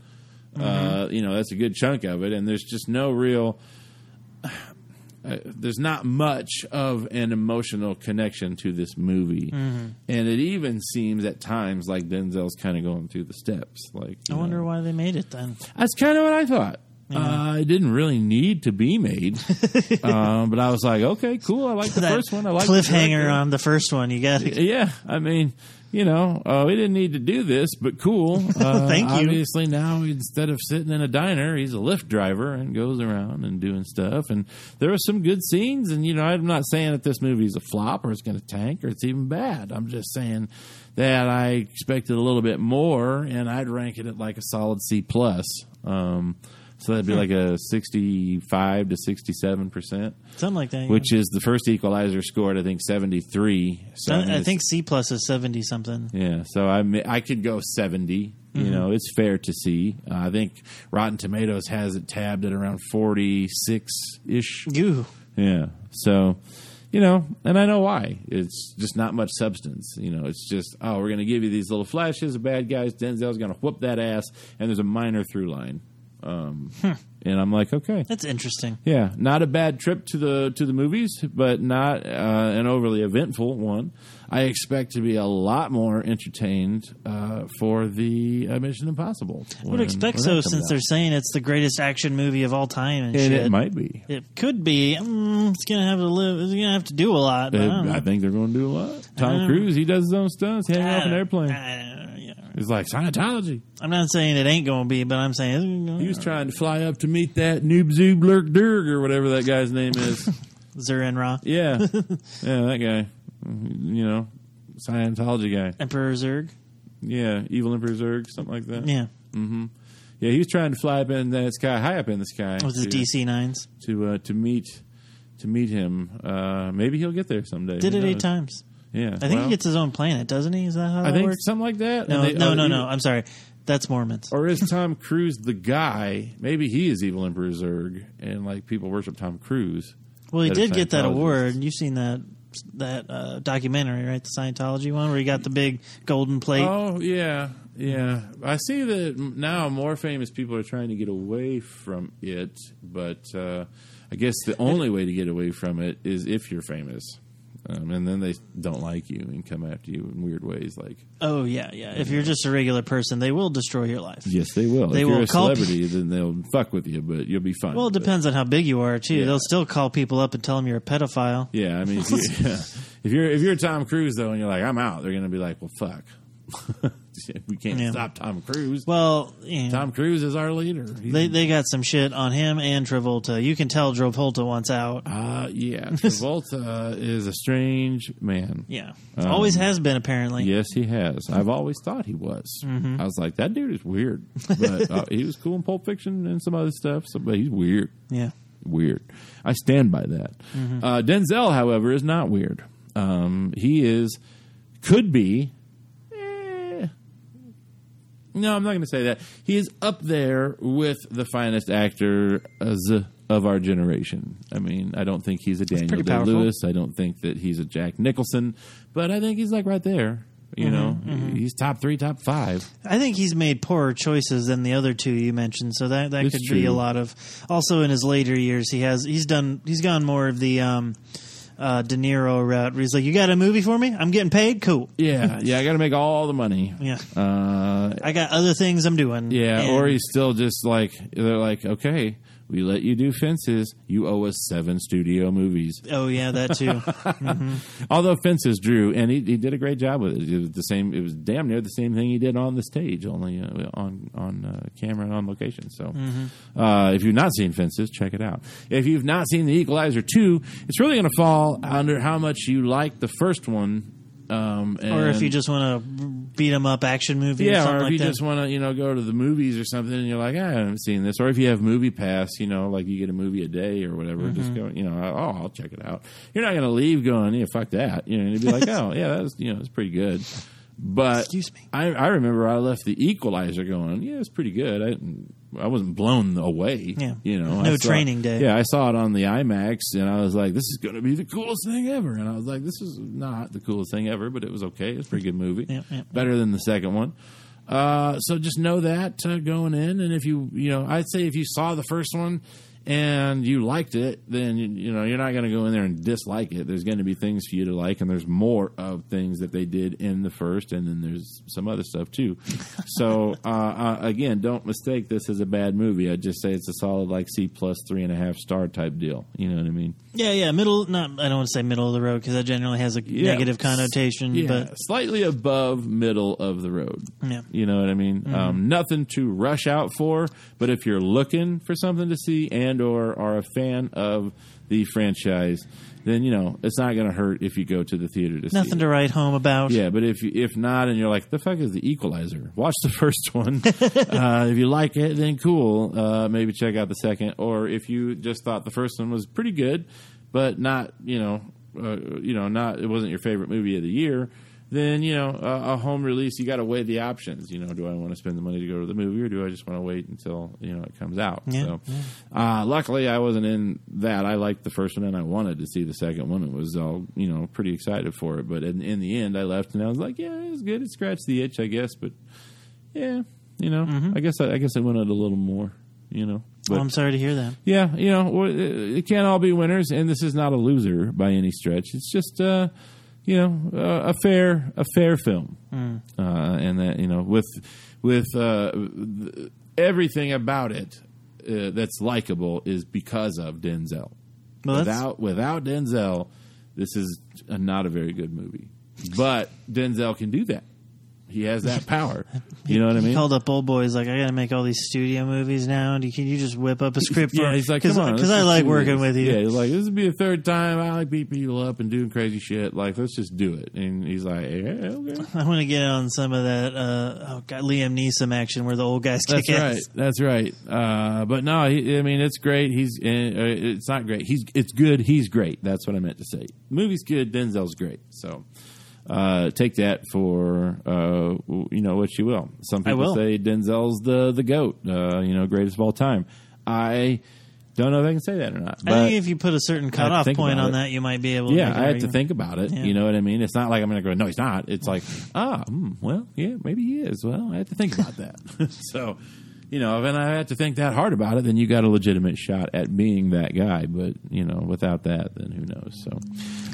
Uh, you know, that's a good chunk of it, and there's just no real [SIGHS] uh, there's not much of an emotional connection to this movie, Mhm. and it even seems at times like Denzel's kind of going through the steps. Like, I wonder know. why they made it then. that's kind of what I thought. Yeah. Uh, it didn't really need to be made, um, [LAUGHS] but I was like, okay, cool. I like the That first one. I like the cliffhanger director. on the first one. You got to. Yeah, I mean, you know, uh, we didn't need to do this, but cool. [LAUGHS] Uh, Thank you. Obviously, now instead of sitting in a diner, he's a Lyft driver and goes around and doing stuff. And there were some good scenes. And you know, I'm not saying that this movie is a flop or it's going to tank or it's even bad. I'm just saying that I expected a little bit more, and I'd rank it at like a solid C plus. Um, so that'd be like a 65 to 67 percent Something like that. which is the first equalizer scored I think 73 so I, I think C plus is seventy something. yeah so I I could go 70 you Mhm. know it's fair to see uh, I think Rotten Tomatoes has it tabbed at around 46 ish You. yeah so you know and I know why it's just not much substance you know it's just oh we're gonna give you these little flashes of bad guys Denzel's gonna whoop that ass and there's a minor through line um, and I'm like okay That's interesting. yeah, not a bad trip to the to the movies, but not uh, an overly eventful one. I expect to be a lot more entertained uh, for the uh, Mission Impossible. I would expect so, since out. they're saying it's the greatest action movie of all time and, And it might be. It could be. Mm, it's gonna have to live. It's gonna have to do a lot. But I. I think they're going to do a lot. Tom Cruise, he does his own stunts, hanging off an I- airplane. He's like Scientology. I'm not saying it ain't gonna be, but I'm saying it's gonna- He was trying to fly up to meet that Noob Zoob Lurk Durg or whatever that guy's name is. [LAUGHS] Zurin Ra, yeah, [LAUGHS] yeah, that guy. You know, Scientology guy. Emperor Zurg. Yeah, Evil Emperor Zurg, something like that. Yeah, Mm-hmm. Yeah, he was trying to fly up in the sky, high up in the sky, his to, DC nines. to uh, to meet to meet him. Uh, maybe he'll get there someday. Did Who it eight times. Yeah, I think well, he gets his own planet, doesn't he? Is that how I that think works? something like that. No, they- no, oh, no, no. I'm sorry. That's Mormons. Or is [LAUGHS] Tom Cruise the guy? Maybe he is evil Emperor Zurg, and like people worship Tom Cruise. Well, he did get that award. You've seen that that uh, documentary, right? The Scientology one, where he got the big golden plate. Oh yeah, yeah. I see that now more famous people are trying to get away from it, but uh, I guess the only way to get away from it is if you're famous, um, and then they don't like you and come after you in weird ways. Like, Oh yeah, yeah. If you're just a regular person, they will destroy your life. yes, they will. They if will you're a call celebrity, then they'll fuck with you, but you'll be fine. Well, it But- depends on how big you are too. Yeah. They'll still call people up and tell them you're a pedophile. Yeah, I mean, if, you, [LAUGHS] if you're if you're Tom Cruise though, and you're like, I'm out, they're gonna be like, well, fuck, [LAUGHS] we can't Yeah. stop Tom Cruise. Well, Tom Cruise is our leader. He's- they they got some shit on him and Travolta. You can tell Travolta wants out. Uh, yeah, [LAUGHS] Travolta is a strange man. Yeah, Um, always has been apparently. Yes, he has. I've always thought he was. Mhm. I was like, that dude is weird, [LAUGHS] but uh, he was cool in Pulp Fiction and some other stuff. So, but he's weird. Yeah. weird. I stand by that. Mhm. Uh, Denzel, however, is not weird. Um, he is could be. No, I'm not going to say that. He is up there with the finest actors of our generation. I mean, I don't think he's a Daniel Day. Lewis. I don't think that he's a Jack Nicholson, but I think he's like right there. You Mhm, know, mhm. he's top three, top five. I think he's made poorer choices than the other two you mentioned, so that that It's could be a lot of. Also, in his later years, he has he's done he's gone more of the um, uh, De Niro route. Where he's like, "You got a movie for me? I'm getting paid. Cool. Yeah, yeah. I got to make all the money. [LAUGHS] Yeah. Uh, I got other things I'm doing." Yeah, And- or he's still just like they're like, okay, we let you do fences. You owe us seven studio movies. oh yeah, that too. [LAUGHS] hmm Although fences drew, and he, he did a great job with it. It was the same. It was damn near the same thing he did on the stage, only uh, on on uh, camera and on location. So, Mhm. uh, if you've not seen fences, check it out. If you've not seen the Equalizer two, it's really going to fall under how much you like the first one. Um, Or if you just want to beat 'em up action movie, or yeah, something or if like you that. just want to, you know, go to the movies or something, and you're like, "Ah, I haven't seen this, or if you have MoviePass, you know, like you get a movie a day or whatever, just Mhm. go, you know, oh, I'll check it out. You're not going to leave going, yeah, fuck that, you know, and you'd be like, [LAUGHS] oh, yeah, that's, you know, it's pretty good. But Excuse me. I, I remember I left the Equalizer going, yeah, it's pretty good. I I wasn't blown away. Yeah. you know, No saw- training day. Yeah, I saw it on the IMAX, and I was like, this is going to be the coolest thing ever. And I was like, this is not the coolest thing ever, but it was okay. It's a pretty good movie. Yeah, yeah. Better than the second one. Uh, so just know that uh, going in, and if you, you know, I'd say if you saw the first one and you liked it, then you, you know you're not going to go in there and dislike it. There's going to be things for you to like, and there's more of things that they did in the first, and then there's some other stuff too. [LAUGHS] so uh, uh, again, don't mistake this as a bad movie. I'd just say it's a solid like C plus three and a half star type deal. You know what I mean? Yeah, yeah, middle. Not I don't want to say middle of the road because that generally has a Yeah. negative connotation. Yeah, But slightly above middle of the road. Yeah. You know what I mean? Mhm. Um, nothing to rush out for, but if you're looking for something to see and or are a fan of the franchise, then you know it's not going to hurt if you go to the theater to see nothing to write home about. Yeah, but if you, if not, and you're like, the fuck is the Equalizer? Watch the [LAUGHS] first one. uh, if you like it, then cool. Uh, maybe check out the second. Or if you just thought the first one was pretty good, but not you know, uh, you know, not it wasn't your favorite movie of the year. Then you know, a, a home release, you got to weigh the options. You know, do I want to spend the money to go to the movie, or do I just want to wait until you know it comes out? Yeah, so, uh, luckily, I wasn't in that. I liked the first one, and I wanted to see the second one. It was all you know, pretty excited for it. But in, in the end, I left, and I was like, yeah, it was good. It scratched the itch, I guess. But yeah, you know, I guess I, I guess I wanted a little more. You know, Well, Oh, I'm sorry to hear that. yeah, you know, it can't all be winners, and this is not a loser by any stretch. It's just, uh, you know, uh, a fair a fair film, Mm. uh, and that you know, with with uh, th- everything about it uh, that's likable is because of Denzel. Well, without without Denzel, this is a, not a very good movie. But Denzel can do that. He has that power. [LAUGHS] You know what I mean? He called up old boys like I got to make all these studio movies now. And can you just whip up a script? For Yeah, he's like, because come on, let's I like working this. with you. Yeah, he's like, this would be the third time I like beat people up and doing crazy shit. Like, let's just do it. And he's like, yeah, okay. [LAUGHS] I want to get on some of that. Uh, oh God, Liam Neeson action where the old guys kick it. That's right. That's right. Uh, but no, he, I mean, it's great. He's, uh, it's not great. He's, it's good. He's great. That's what I meant to say. movie's good. Denzel's great. So, uh, take that for uh, you know what you will. Some people will. say Denzel's the the goat, uh, you know, greatest of all time. I don't know if I can say that or not. I think if you put a certain to cutoff point on it. that, you might be able. to yeah, make I have to think about it. Yeah. You know what I mean? It's not like I'm going to go, no, he's not. It's like, ah, mm, well, yeah, maybe he is. Well, I have to think about that. [LAUGHS] so, you know, if I have to think that hard about it, then you got a legitimate shot at being that guy. But you know, without that, then who knows? So,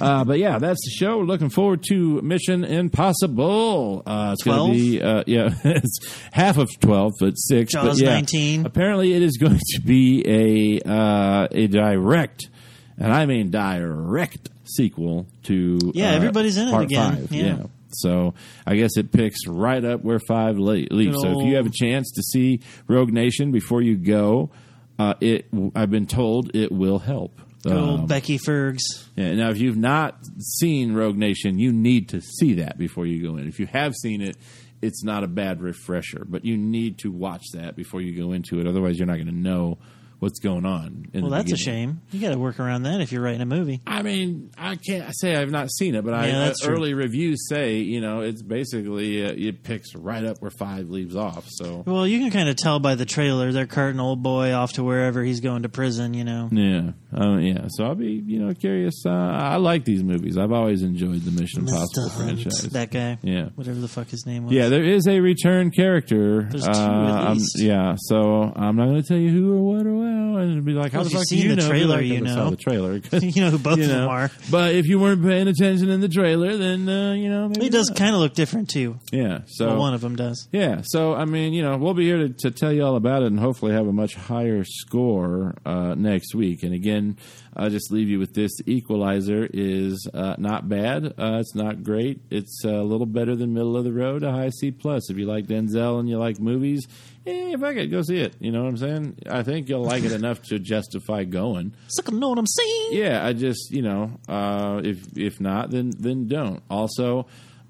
uh, but yeah, that's the show. Looking forward to Mission Impossible. Uh, it's going to be, uh, yeah, [LAUGHS] it's half of twelve, but six. but yeah, 19. Apparently, it is going to be a uh, a direct, and I mean direct sequel to Yeah, uh, everybody's in it again. Five. Yeah. So I guess it picks right up where five leaves. So if you have a chance to see Rogue Nation before you go, uh, it I've been told it will help. Old Um, Becky Fergs. yeah, now, if you've not seen Rogue Nation, you need to see that before you go in. If you have seen it, it's not a bad refresher, but you need to watch that before you go into it. Otherwise, you're not going to know what's going on. In Well, that's a shame. You got to work around that if you're writing a movie. I mean, I can't say I've not seen it, but I Yeah, that's uh, true. early reviews say you know it's basically uh, it picks right up where five leaves off. So Well, you can kind of tell by the trailer they're carting old boy off to wherever he's going to prison. You know. yeah, uh, yeah. So I'll be you know curious. Uh, I like these movies. I've always enjoyed the Mission Impossible Hunt, franchise. that guy. Yeah. Whatever the fuck his name was. Yeah, there is a return character. There's two Uh, at I'm- least. yeah, so I'm not going to tell you who or what or well, and it'll be like, how the fuck do you the know? Trailer, like, you know." the trailer. [LAUGHS] You know who both You of them are. But if you weren't paying attention in the trailer, then uh, you know maybe He does kind of look different too. Yeah, so well, one of them does. yeah, so I mean, you know, we'll be here to, to tell you all about it and hopefully have a much higher score uh, next week. And again, I'll just leave you with this: The Equalizer is uh, not bad. Uh, it's not great. It's a little better than middle of the road, a high C plus. If you like Denzel and you like movies, eh, fuck it, go see it. You know what I'm saying? I think you'll like it enough to justify going. Suck, know what I'm saying? Yeah, I just you know, uh, if if not, then then don't. Also,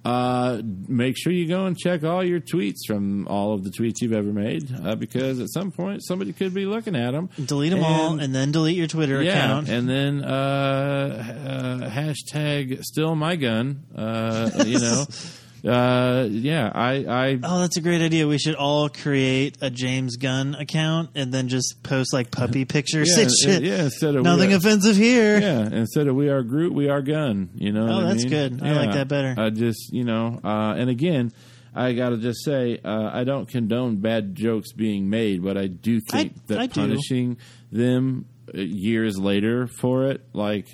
uh, make sure you go and check all your tweets from all of the tweets you've ever made, uh, because at some point somebody could be looking at them. Delete them all and then delete your Twitter yeah, account. and then uh, uh, hashtag still my gun. Uh, you know, [LAUGHS] uh, yeah, I, I Oh, that's a great idea. We should all create a James Gunn account and then just post like puppy [LAUGHS] pictures yeah, and shit. yeah, instead of Nothing are- offensive here. Yeah, instead of we are Groot, we are Gunn. You know. Oh, what I that's mean? good. I like that better. I just, you know, uh, and again, I got to just say, uh, I don't condone bad jokes being made, but I do think I- that I do. punishing them uh, years later for it, like,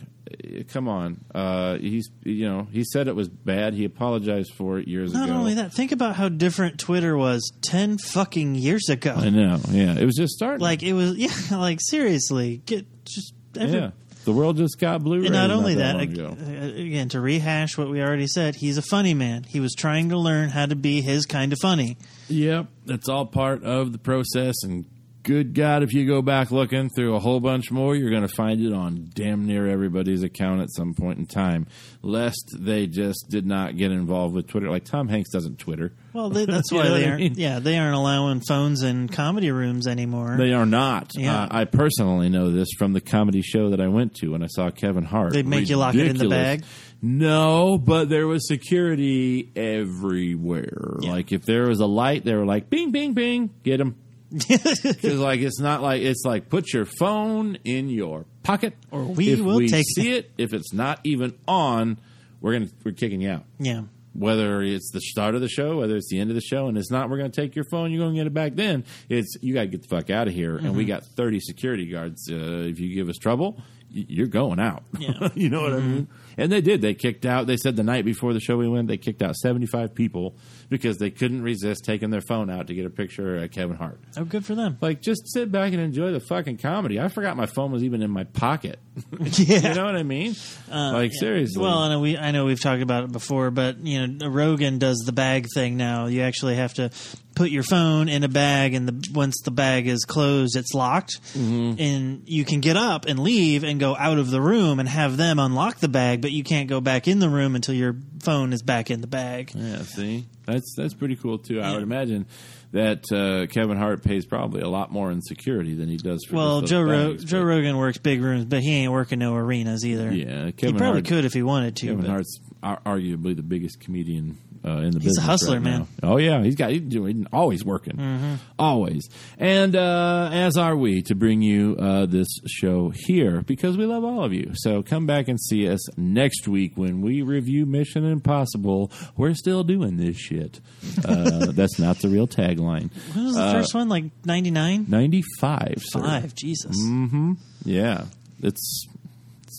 come on, uh, he's, you know, he said it was bad. He apologized for it years Not ago. only that, think about how different Twitter was ten fucking years ago. I know. Yeah, it was just starting. Like it was, [LAUGHS] yeah. Like seriously, get just every, yeah, the world just got Blu-ray. And not only that, long ag- uh, again, to rehash what we already said, he's a funny man. He was trying to learn how to be his kind of funny. Yep, that's all part of the process. And good God, if you go back looking through a whole bunch more, you're going to find it on damn near everybody's account at some point in time, lest they just did not get involved with Twitter. Like Tom Hanks doesn't Twitter. Well, they, that's [LAUGHS] why know they aren't. mean? Yeah, they aren't allowing phones in comedy rooms anymore. They are not. Yeah. Uh, I personally know this from the comedy show that I went to when I saw Kevin Hart. They'd make you lock it in the bag? No, but there was security everywhere. Like if there was a light, they were like, "Bing, bing, bing, get him." [LAUGHS] Because like it's not like it's like put your phone in your pocket, Or we if will we take see it. If it's not even on, we're gonna we're kicking you out yeah. whether it's the start of the show, whether it's the end of the show, and it's not, we're going to take your phone, you're going to get it back then. It's, you got to get the fuck out of here. And Mm-hmm. we got 30 security guards. Uh, if you give us trouble, you're going out. Yeah. [LAUGHS] you know what I mean? And they did. They kicked out, they said the night before the show we went, they kicked out 75 people because they couldn't resist taking their phone out to get a picture of Kevin Hart. Oh, good for them. Like, just sit back and enjoy the fucking comedy. I forgot my phone was even in my pocket. [LAUGHS] Yeah. you know what I mean? Uh, like, yeah. seriously. Well, I know we I know we've talked about it before, but you know Rogan does the bag thing now. You actually have to put your phone in a bag, and the once the bag is closed, it's locked, Mm-hmm. and you can get up and leave and go out of the room and have them unlock the bag, but you can't go back in the room until your phone is back in the bag. Yeah, see, That's that's pretty cool too. I would imagine that uh, Kevin Hart pays probably a lot more in security than he does for Well, Joe Ro- bags, Joe Rogan works big rooms, but he ain't working no arenas either. Yeah, he probably Hart- could if he wanted to. Kevin but- Hart's arguably the biggest comedian uh, in the He's a business. hustler, right man. Oh yeah, he's got he's doing always working, Mhm. always. And uh, as are we to bring you uh, this show here because we love all of you. So come back and see us next week when we review Mission Impossible. We're still doing this shit. Uh, [LAUGHS] that's not the real tagline. When was the Uh, first one? Like ninety nine. Ninety five. Five. Jesus. Mm-hmm. Yeah, it's it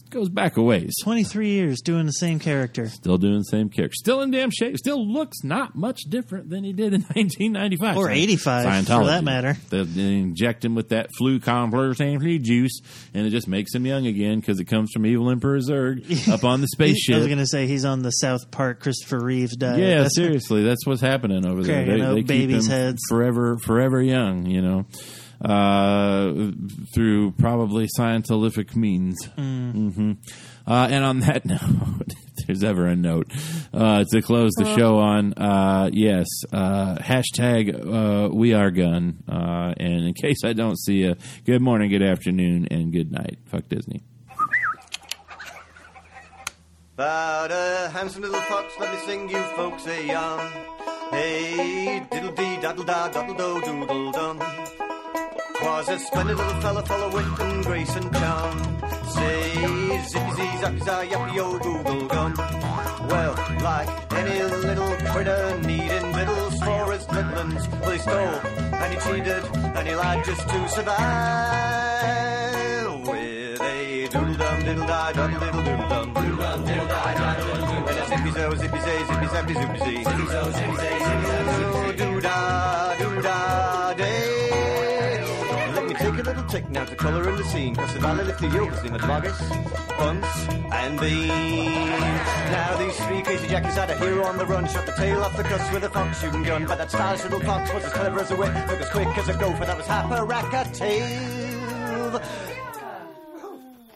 goes back a ways. Twenty three years doing the same character. Still doing the same character. Still in damn shape. Still looks not much different than he did in [LAUGHS] 1995. Or 85, for that matter. They, inject him with that flu flu juice, and it just makes him young again because it comes from evil Emperor Zurg [LAUGHS] up on the spaceship. I was going to say he's on the South Park Christopher Reeves diet. yeah, That's- seriously, that's what's happening over there. They, they babies' him heads. forever, forever young. You know, uh, through probably scientific means. Mm. hmm Uh, and on that [LAUGHS] note, if there's ever a note uh, to close the show on, uh, yes, uh, hashtag uh, we are Gunn. Uh, and in case I don't see you, good morning, good afternoon, and good night. Fuck Disney. About a handsome little fox, let me sing you folks a yarn. Hey, diddle dee, daddle da, daddle do, doodle dum. Was a splendid little fella full of wit and grace and charm. Say, zippy zee, zappy za, yappy yo, google gum. Well, like any little critter needing victuals for his littlins, well, he stole and he cheated and he lied just to survive. With a doodle dum, diddle da, daddle diddle doodle dum, doodle dum, diddle da, daddle diddle dum. And a zippy zo, zippy zay, zippy zappy, zippy zee. Zippy zo, zippy zay, zippy zappy, doo da, doo da, day. Let tick now to colour in the scene. Cause the valley lift the yokers in the Boggis, Bunce, and beans. Now these three crazy jackers had a hero on the run. Shot the tail off the cuss with a fox shooting gun. But that stylish little fox was as clever as a whip. Look as quick as a gopher. That was half a tail.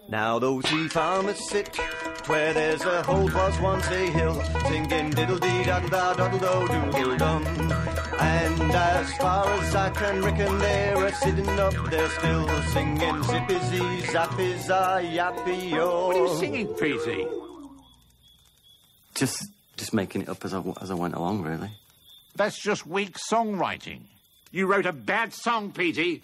Now those three farmers sit where there's a hole was once a hill, singing diddle dee daddle da daddle do doodle dum. And as far as I can reckon, they're a sitting up there still, singing zippy zee zappy za yappy yo. What are you singing, Petey? Just, just making it up as I, as I went along, really. That's just weak songwriting. You wrote a bad song, Petey.